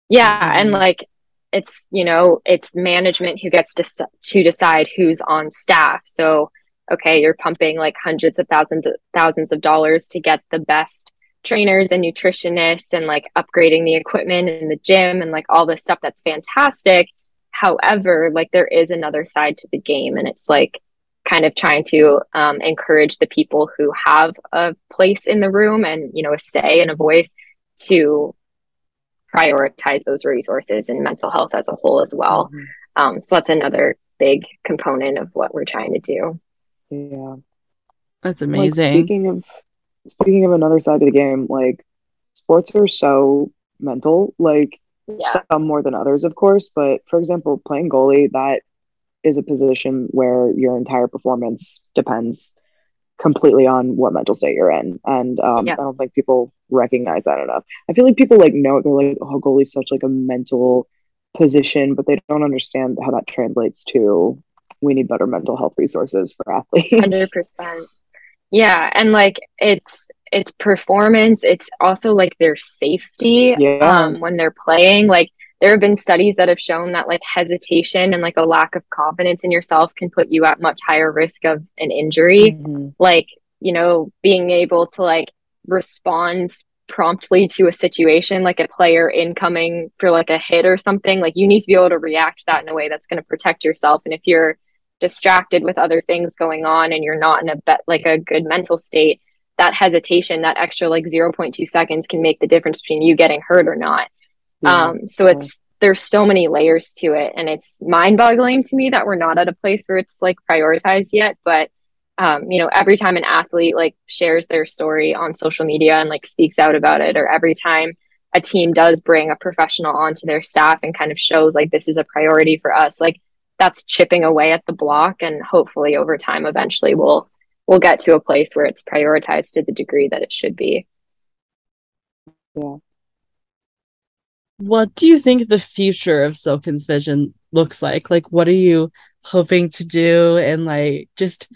yeah and mm-hmm. like it's you know it's management who gets to to decide who's on staff. So okay you're pumping like hundreds of thousands of thousands of dollars to get the best trainers and nutritionists and like upgrading the equipment in the gym and like all this stuff that's fantastic. However like there is another side to the game and it's like kind of trying to um, encourage the people who have a place in the room and you know a say and a voice to prioritize those resources and mental health as a whole as well Mhm. um, so that's another big component of what we're trying to do Yeah. That's Like amazing. speaking of speaking of another side of the game, like sports are so mental, like yeah some more than others, of course. But for example, playing goalie, that is a position where your entire performance depends completely on what mental state you're in. And um, Yeah. I don't think people recognize that enough. I feel like people like know it. they're like, oh, goalie's such like a mental position, but they don't understand how that translates to we need better mental health resources for athletes. Hundred percent. Yeah, and like it's it's performance. It's also like their safety. Yeah. Um, when they're playing, like there have been studies that have shown that like hesitation and like a lack of confidence in yourself can put you at much higher risk of an injury. Mhm. Like you know, being able to like respond promptly to a situation like a player incoming for like a hit or something like you need to be able to react to that in a way that's going to protect yourself and if you're distracted with other things going on and you're not in a bet like a good mental state that hesitation that extra like 0.2 seconds can make the difference between you getting hurt or not Yeah. um so it's there's so many layers to it and it's mind-boggling to me that we're not at a place where it's like prioritized yet but um, you know every time an athlete like shares their story on social media and like speaks out about it or every time a team does bring a professional onto their staff and kind of shows like this is a priority for us like that's chipping away at the block and hopefully over time eventually we'll we'll get to a place where it's prioritized to the degree that it should be What do you think the future of Zhilkin's vision looks like? Like, what are you hoping to do? And like, just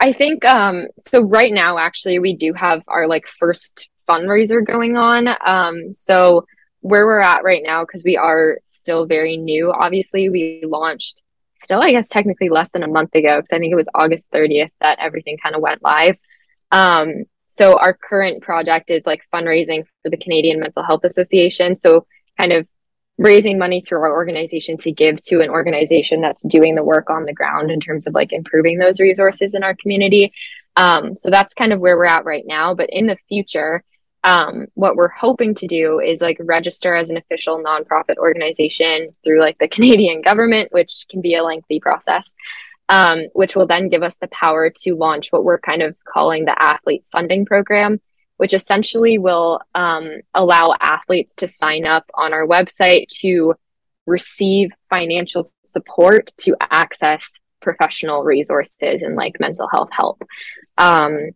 I think um so right now actually we do have our like first fundraiser going on. Um so where we're at right now because we are still very new obviously we launched still I guess technically less than a month ago because I think it was August 30th that everything kind of went live. Um so our current project is like fundraising for the Canadian Mental Health Association so kind of raising money through our organization to give to an organization that's doing the work on the ground in terms of like improving those resources in our community. Um, so that's kind of where we're at right now. But in the future, um, what we're hoping to do is like register as an official nonprofit organization through like the Canadian government, which can be a lengthy process. Um, which will then give us the power to launch what we're kind of calling the athlete funding program, which essentially will um, allow athletes to sign up on our website to receive financial support to access professional resources and like mental health help. Um,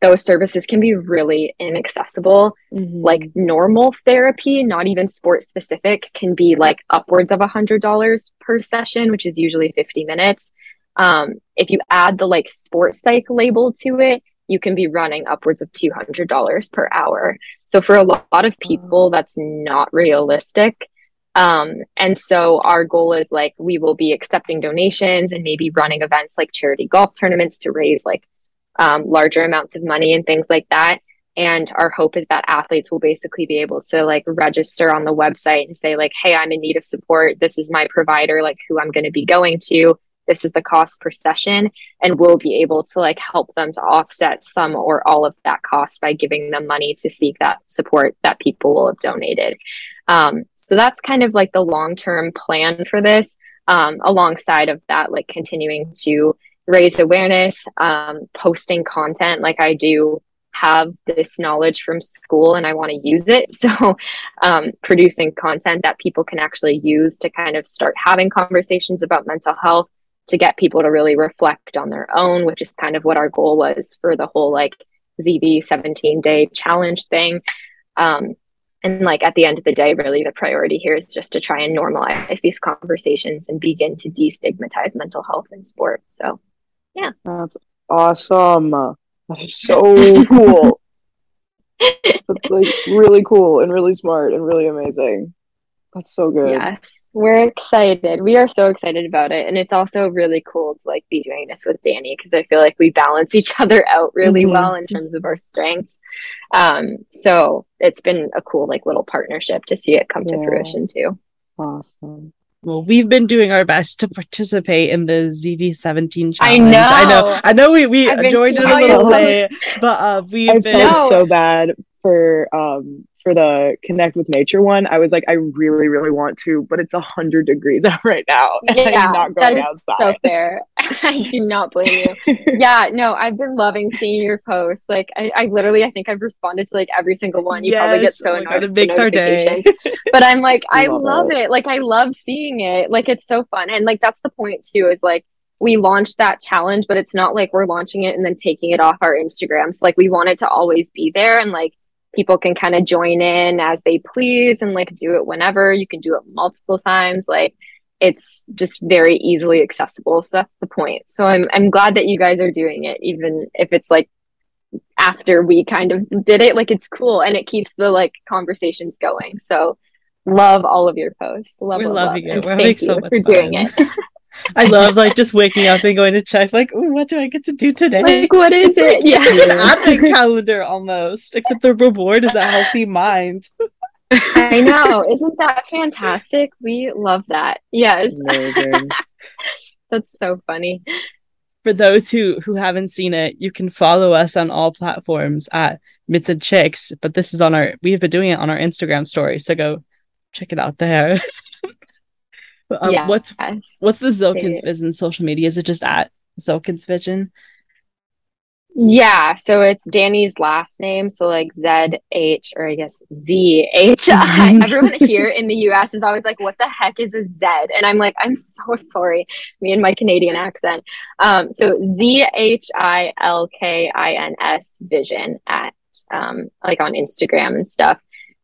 those services can be really inaccessible. Mhm. Like normal therapy, not even sports specific, can be like upwards of a hundred dollars per session, which is usually 50 minutes. Um, if you add the like sports psych label to it, you can be running upwards of $200 per hour. So for a lot of people, that's not realistic. Um, and so our goal is like we will be accepting donations and maybe running events like charity golf tournaments to raise like um, larger amounts of money and things like that. And our hope is that athletes will basically be able to like register on the website and say like, "Hey, I'm in need of support. This is my provider, like who I'm going to be going to. This is the cost per session." And we'll be able to like help them to offset some or all of that cost by giving them money to seek that support that people will have donated. Um, so that's kind of like the long term plan for this. Um, alongside of that, like continuing to raise awareness, um, posting content like I do have this knowledge from school and I want to use it. So, um, producing content that people can actually use to kind of start having conversations about mental health to get people to really reflect on their own, which is kind of what our goal was for the whole like ZV 17 day challenge thing. Um, and like at the end of the day, really the priority here is just to try and normalize these conversations and begin to destigmatize mental health in sport. So, yeah. That's awesome. That is so cool. That's like really cool and really smart and really amazing. That's so good. Yes, we're excited. We are so excited about it. And it's also really cool to like be doing this with Danny because I feel like we balance each other out really Mhm. well in terms of our strengths. Um, so it's been a cool like little partnership to see it come to fruition too. Awesome. Well, we've been doing our best to participate in the ZV17 challenge. I know. I know. I know we, we I've joined it a little late, but uh, we've I been. felt so bad for um for the connect with nature one. I was like, I really, really want to, but it's a hundred degrees out right now. and Yeah, I'm not that going is so fair. I do not blame you. Yeah, no, I've been loving seeing your posts. Like, I, I literally, I think I've responded to like every single one. You probably get so oh my God, annoyed. it the makes our day. but I'm like, I Love love it. it. Like, I love seeing it. Like, it's so fun. And like, that's the point too, is like, we launched that challenge, but it's not like we're launching it and then taking it off our Instagrams. Like, we want it to always be there and like, people can kind of join in as they please and like do it whenever. You can do it multiple times. Like, it's just very easily accessible. So that's the point. So I'm I'm glad that you guys are doing it, even if it's like after we kind of did it. Like it's cool and it keeps the like conversations going. So love all of your posts. Love, We're love, loving love. it. And We're thank so you much for doing it. I love like just waking up and going to check, like, Ooh, what do I get to do today? like what is It's like it? Yeah. an advent calendar almost, except the reward is a healthy mind. I know. Isn't that fantastic? We love that. Yes. That's so funny. For those who who haven't seen it, you can follow us on all platforms at Mitts and Chicks. But this is on our we have been doing it on our Instagram story, so go check it out there. Um, Yeah. What's what's the Zhilkin's Vision social media? Is it just at Zhilkin's Vision? Yeah, so it's Danny's last name, so like Z H or I guess Z H I. Everyone here in the US is always like, "What the heck is a Z?" And I'm like, "I'm so sorry, me and my Canadian accent." Um, so Z H I L K I N S Vision at um, like on Instagram and stuff.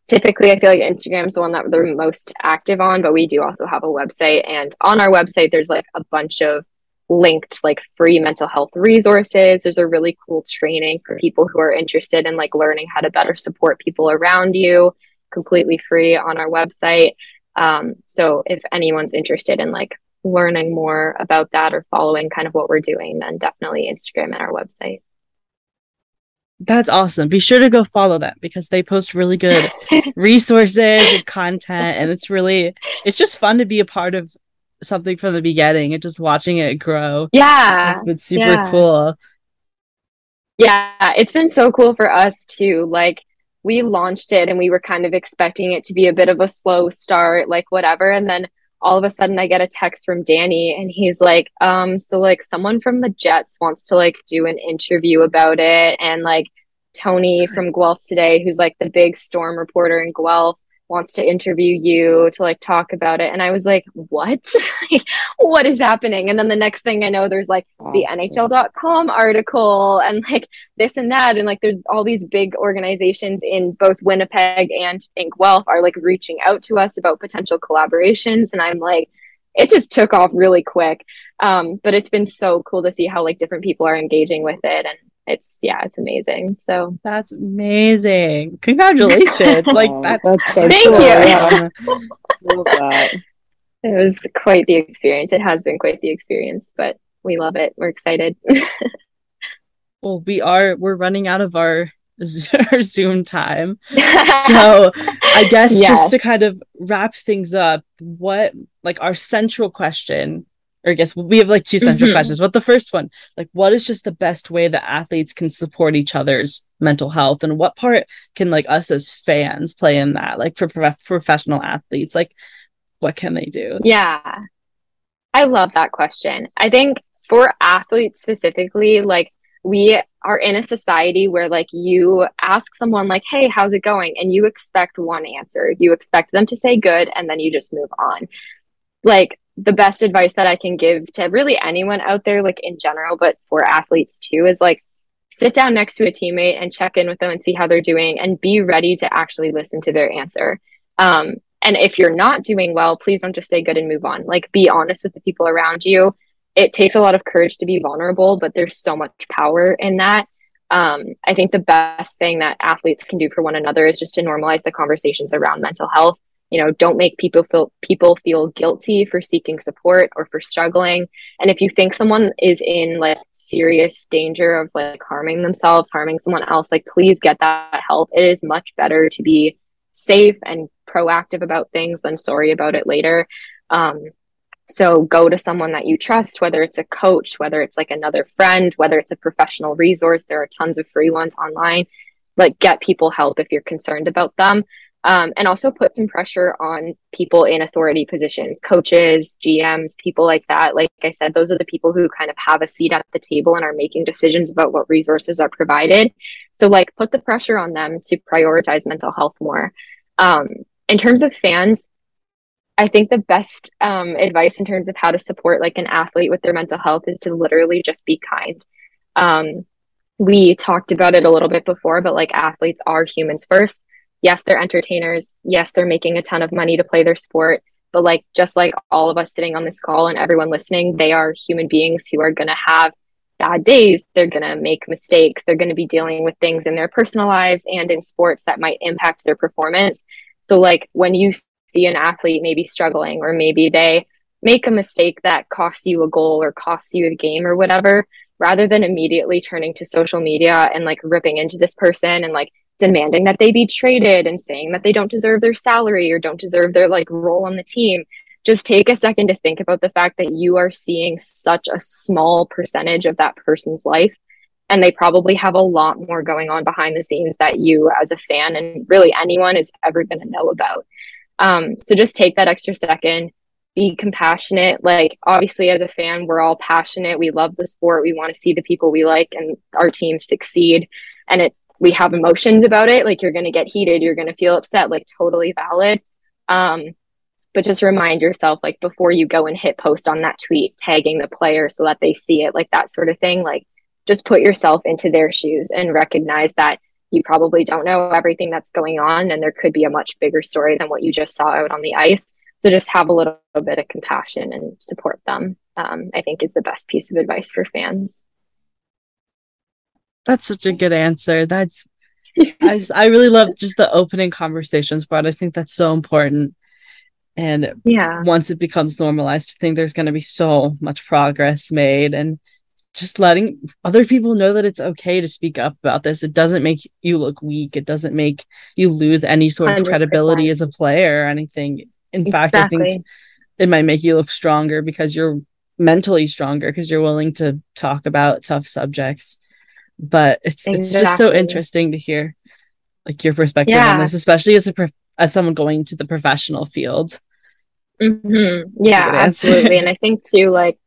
Typically, I feel like Instagram is the one that they're most active on, but we do also have a website, and on our website, there's like a bunch of linked like free mental health resources. There's a really cool training for people who are interested in like learning how to better support people around you, completely free on our website. Um, so if anyone's interested in like learning more about that or following kind of what we're doing, then definitely Instagram and our website. That's awesome. Be sure to go follow them because they post really good resources and content and it's really it's just fun to be a part of something from the beginning and just watching it grow. Yeah. It's been super yeah. cool. Yeah, it's been so cool for us too. Like we launched it and we were kind of expecting it to be a bit of a slow start, like whatever. And then all of a sudden I get a text from Danny and he's like, um, so like someone from the Jets wants to like do an interview about it. And like Tony from Guelph today, who's like the big storm reporter in Guelph, wants to interview you to like talk about it. And I was like, what? Like, what is happening? And then the next thing I know, there's like the NHL.com article and like this and that. And like there's all these big organizations in both Winnipeg and in Guelph are like reaching out to us about potential collaborations. And I'm like, it just took off really quick. Um, but it's been so cool to see how like different people are engaging with it. And it's, yeah, it's amazing. So That's amazing. Congratulations. like Oh, that's that's so Thank cool. you. Yeah, love that. it was quite the experience. It has been quite the experience, but we love it. We're excited. well, we are we're running out of our our Zoom time. So I guess just to kind of wrap things up, what like our central question, or I guess we have like two central Mhm. questions. But the first one, like, what is just the best way that athletes can support each other's mental health, and what part can like us as fans play in that? Like for prof- professional athletes, like what can they do? Yeah. I love that question. I think for athletes specifically, like we are in a society where like you ask someone like, "Hey, how's it going?" and you expect one answer. You expect them to say good and then you just move on. Like the best advice that I can give to really anyone out there like in general, but for athletes too is like sit down next to a teammate and check in with them and see how they're doing and be ready to actually listen to their answer. Um, and if you're not doing well, please don't just say good and move on. Like be honest with the people around you. It takes a lot of courage to be vulnerable, but there's so much power in that. Um, I think the best thing that athletes can do for one another is just to normalize the conversations around mental health. You know don't make people feel people feel guilty for seeking support or for struggling. And if you think someone is in like serious danger of like harming themselves harming someone else like please get that help. It is much better to be safe and proactive about things than sorry about it later. Um, so go to someone that you trust whether it's a coach whether it's like another friend whether it's a professional resource. There are tons of free ones online. Like get people help if you're concerned about them um, and also put some pressure on people in authority positions coaches gms people like that. Like i said those are the people who kind of have a seat at the table and are making decisions about what resources are provided. So like put the pressure on them to prioritize mental health more. Um, in terms of fans i think the best um, advice in terms of how to support like an athlete with their mental health is to literally just be kind. Um, we talked about it a little bit before but like athletes are humans first yes, they're entertainers. Yes, they're making a ton of money to play their sport. But like just like all of us sitting on this call and everyone listening, they are human beings who are going to have bad days. They're going to make mistakes. They're going to be dealing with things in their personal lives and in sports that might impact their performance. So like when you see an athlete maybe struggling or maybe they make a mistake that costs you a goal or costs you a game or whatever, rather than immediately turning to social media and like ripping into this person and like demanding that they be traded and saying that they don't deserve their salary or don't deserve their like role on the team. Just take a second to think about the fact that you are seeing such a small percentage of that person's life and they probably have a lot more going on behind the scenes that you as a fan and really anyone is ever going to know about. Um, so just take that extra second. Be compassionate. Like obviously as a fan we're all passionate. We love the sport. We want to see the people we like and our team succeed. And it we have emotions about it. Like you're going to get heated you're going to feel upset like totally valid. Um but just remind yourself like before you go and hit post on that tweet tagging the player so that they see it like that sort of thing like just put yourself into their shoes and recognize that you probably don't know everything that's going on and there could be a much bigger story than what you just saw out on the ice. So just have a little, bit of compassion and support them um, i think is the best piece of advice for fans that's such a good answer. That's I just, I really love just the opening conversations but I think that's so important. And yeah, once it becomes normalized, I think there's going to be so much progress made and just letting other people know that it's okay to speak up about this. It doesn't make you look weak. It doesn't make you lose any sort of 100%. credibility as a player or anything. In exactly. fact, I think it might make you look stronger because you're mentally stronger because you're willing to talk about tough subjects but it's exactly. it's just so interesting to hear like your perspective yeah. on this especially as a prof- as someone going to the professional field mm-hmm. yeah absolutely and i think too like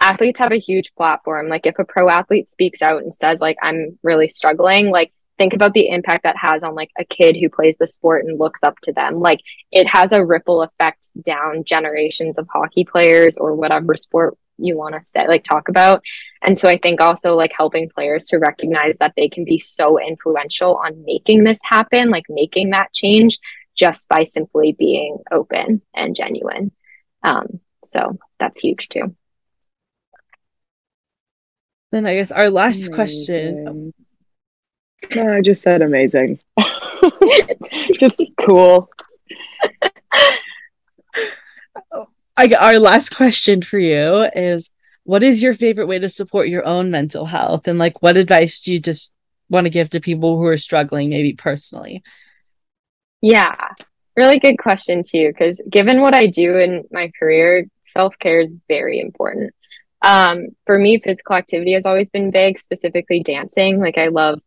athletes have a huge platform like if a pro athlete speaks out and says like i'm really struggling like think about the impact that has on like a kid who plays the sport and looks up to them like it has a ripple effect down generations of hockey players or whatever sport you want to say like talk about. And so i think also like helping players to recognize that they can be so influential on making this happen like making that change just by simply being open and genuine. Um, so that's huge too. Then i guess our last amazing. question. No i just said amazing. Just cool I, our last question for you is what is your favorite way to support your own mental health? And like what advice do you just want to give to people who are struggling maybe personally? Yeah really good question too because given what i do in my career self-care is very important. Um, for me physical activity has always been big specifically dancing. Like i love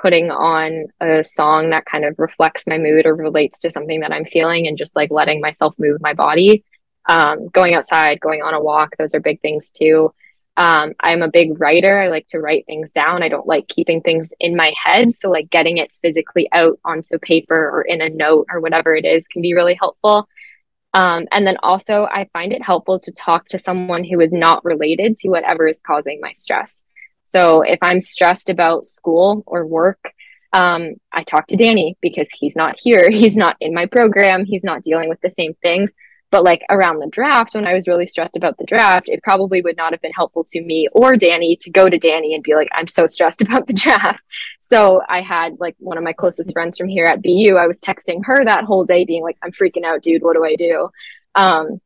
putting on a song that kind of reflects my mood or relates to something that i'm feeling and just like letting myself move my body um, going outside, going on a walk, those are big things too. Um, I'm a big writer. I like to write things down. I don't like keeping things in my head. So, like getting it physically out onto paper or in a note or whatever it is can be really helpful. Um, and then also, I find it helpful to talk to someone who is not related to whatever is causing my stress. So, if I'm stressed about school or work, um, I talk to Danny because he's not here. He's not in my program. He's not dealing with the same things. But like around the draft, when I was really stressed about the draft, it probably would not have been helpful to me or Danny to go to Danny and be like, I'm so stressed about the draft. So I had like one of my closest friends from here at BU. I was texting her that whole day, being like, I'm freaking out, dude. What do I do? Um,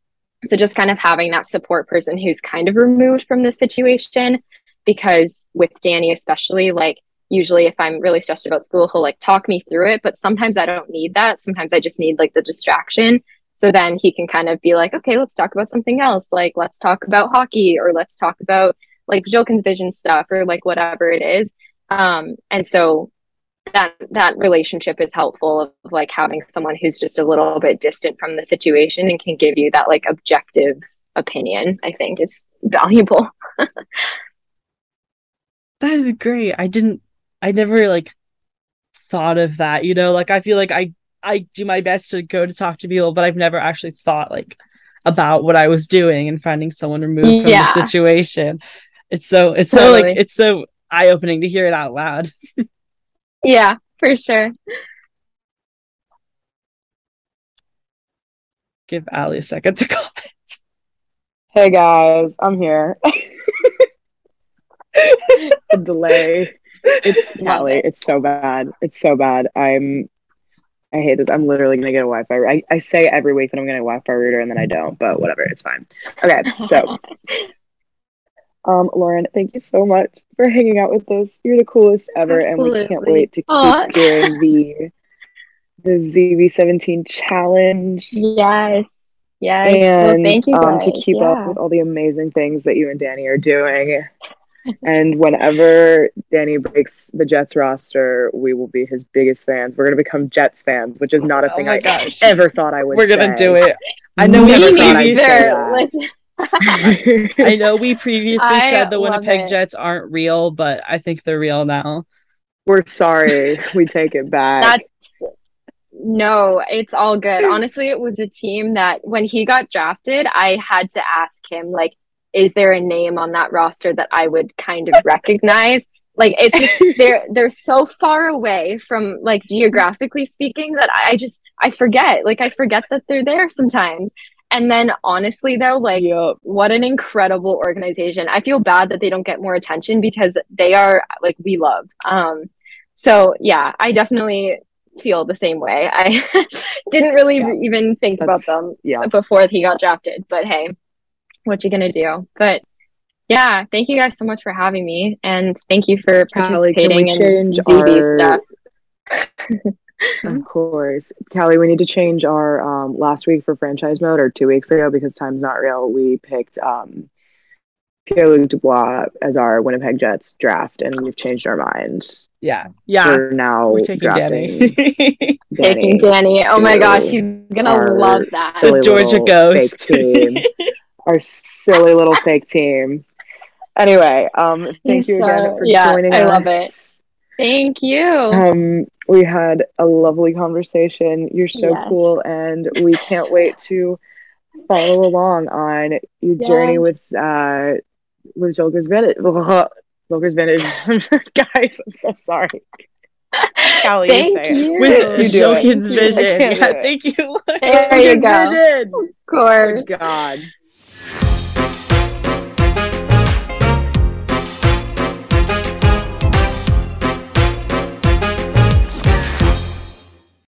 so just kind of having that support person who's kind of removed from the situation because with Danny especially like usually if I'm really stressed about school he'll like talk me through it but sometimes I don't need that sometimes I just need like the distraction so then he can kind of be like okay let's talk about something else. Like let's talk about hockey or let's talk about like Zhilkin's vision stuff or like whatever it is. Um and so that that relationship is helpful of like having someone who's just a little bit distant from the situation and can give you that like objective opinion i think is valuable. That is great. I didn't i never like thought of that you know? Like i feel like i i do my best to go to talk to people but i've never actually thought like about what i was doing and finding someone removed from Yeah. the situation it's so it's so like it's so eye-opening to hear it out loud yeah for sure give Ali a second to comment Hey guys, I'm here. the delay. It's Love Callie. it. It's so bad. It's so bad. I'm. I hate this. I'm literally gonna get a Wi-Fi. router. I, I say every week that I'm gonna get a Wi-Fi router and then I don't. But whatever. It's fine. Okay. So, um, Lauren, thank you so much for hanging out with us. You're the coolest ever, and we can't wait to keep doing the the ZV17 challenge. yes yes and well thank you um, to keep yeah. up with all the amazing things that you and Danny are doing. And whenever Danny breaks the Jets roster, we will be his biggest fans. We're gonna become Jets fans, which is not a Oh thing I gosh. ever thought I would. we're gonna say. do it i know we Never have thought I'd previous- say Let's- that. I know we previously I said the Winnipeg it. Jets aren't real, but I think they're real now. We're sorry. We take it back. That's no, it's all good. Honestly, it was a team that when he got drafted, I had to ask him, like, is there a name on that roster that I would kind of recognize? Like, it's just they're they're so far away from like geographically speaking that I just I forget. Like, I forget that they're there sometimes. And then honestly, though, like Yup. what an incredible organization. I feel bad that they don't get more attention because they are like we love. Um so yeah, I definitely feel the same way. I didn't really Yeah. even think That's- about them Yeah. before he got drafted, but hey, what you going to do? But yeah, thank you guys so much for having me and thank you for Callie, participating in change ZV our- stuff. Of course. Callie, we need to change our um last week for franchise mode or two weeks ago because time's not real. We picked um Pierre Luc Dubois as our Winnipeg Jets draft and we've changed our minds. Yeah, yeah. We're now We're taking drafting Danny. Taking Danny. Oh my to gosh, he's gonna love that. the Georgia little Ghost. fake team. our silly little fake team. Anyway, um thank He's you again so- for yeah, joining I us. I love it. Thank you. Um, we had a lovely conversation. You're so Yes. cool, and we can't wait to follow along on your journey with uh with Joker's Vintage. Joker's Vintage, guys. I'm so sorry. Callie, you Thank say it. you. With You do it. Shokin's Thank you. vision. I can't do Yeah, thank you. There you go. Vision. Of course. God.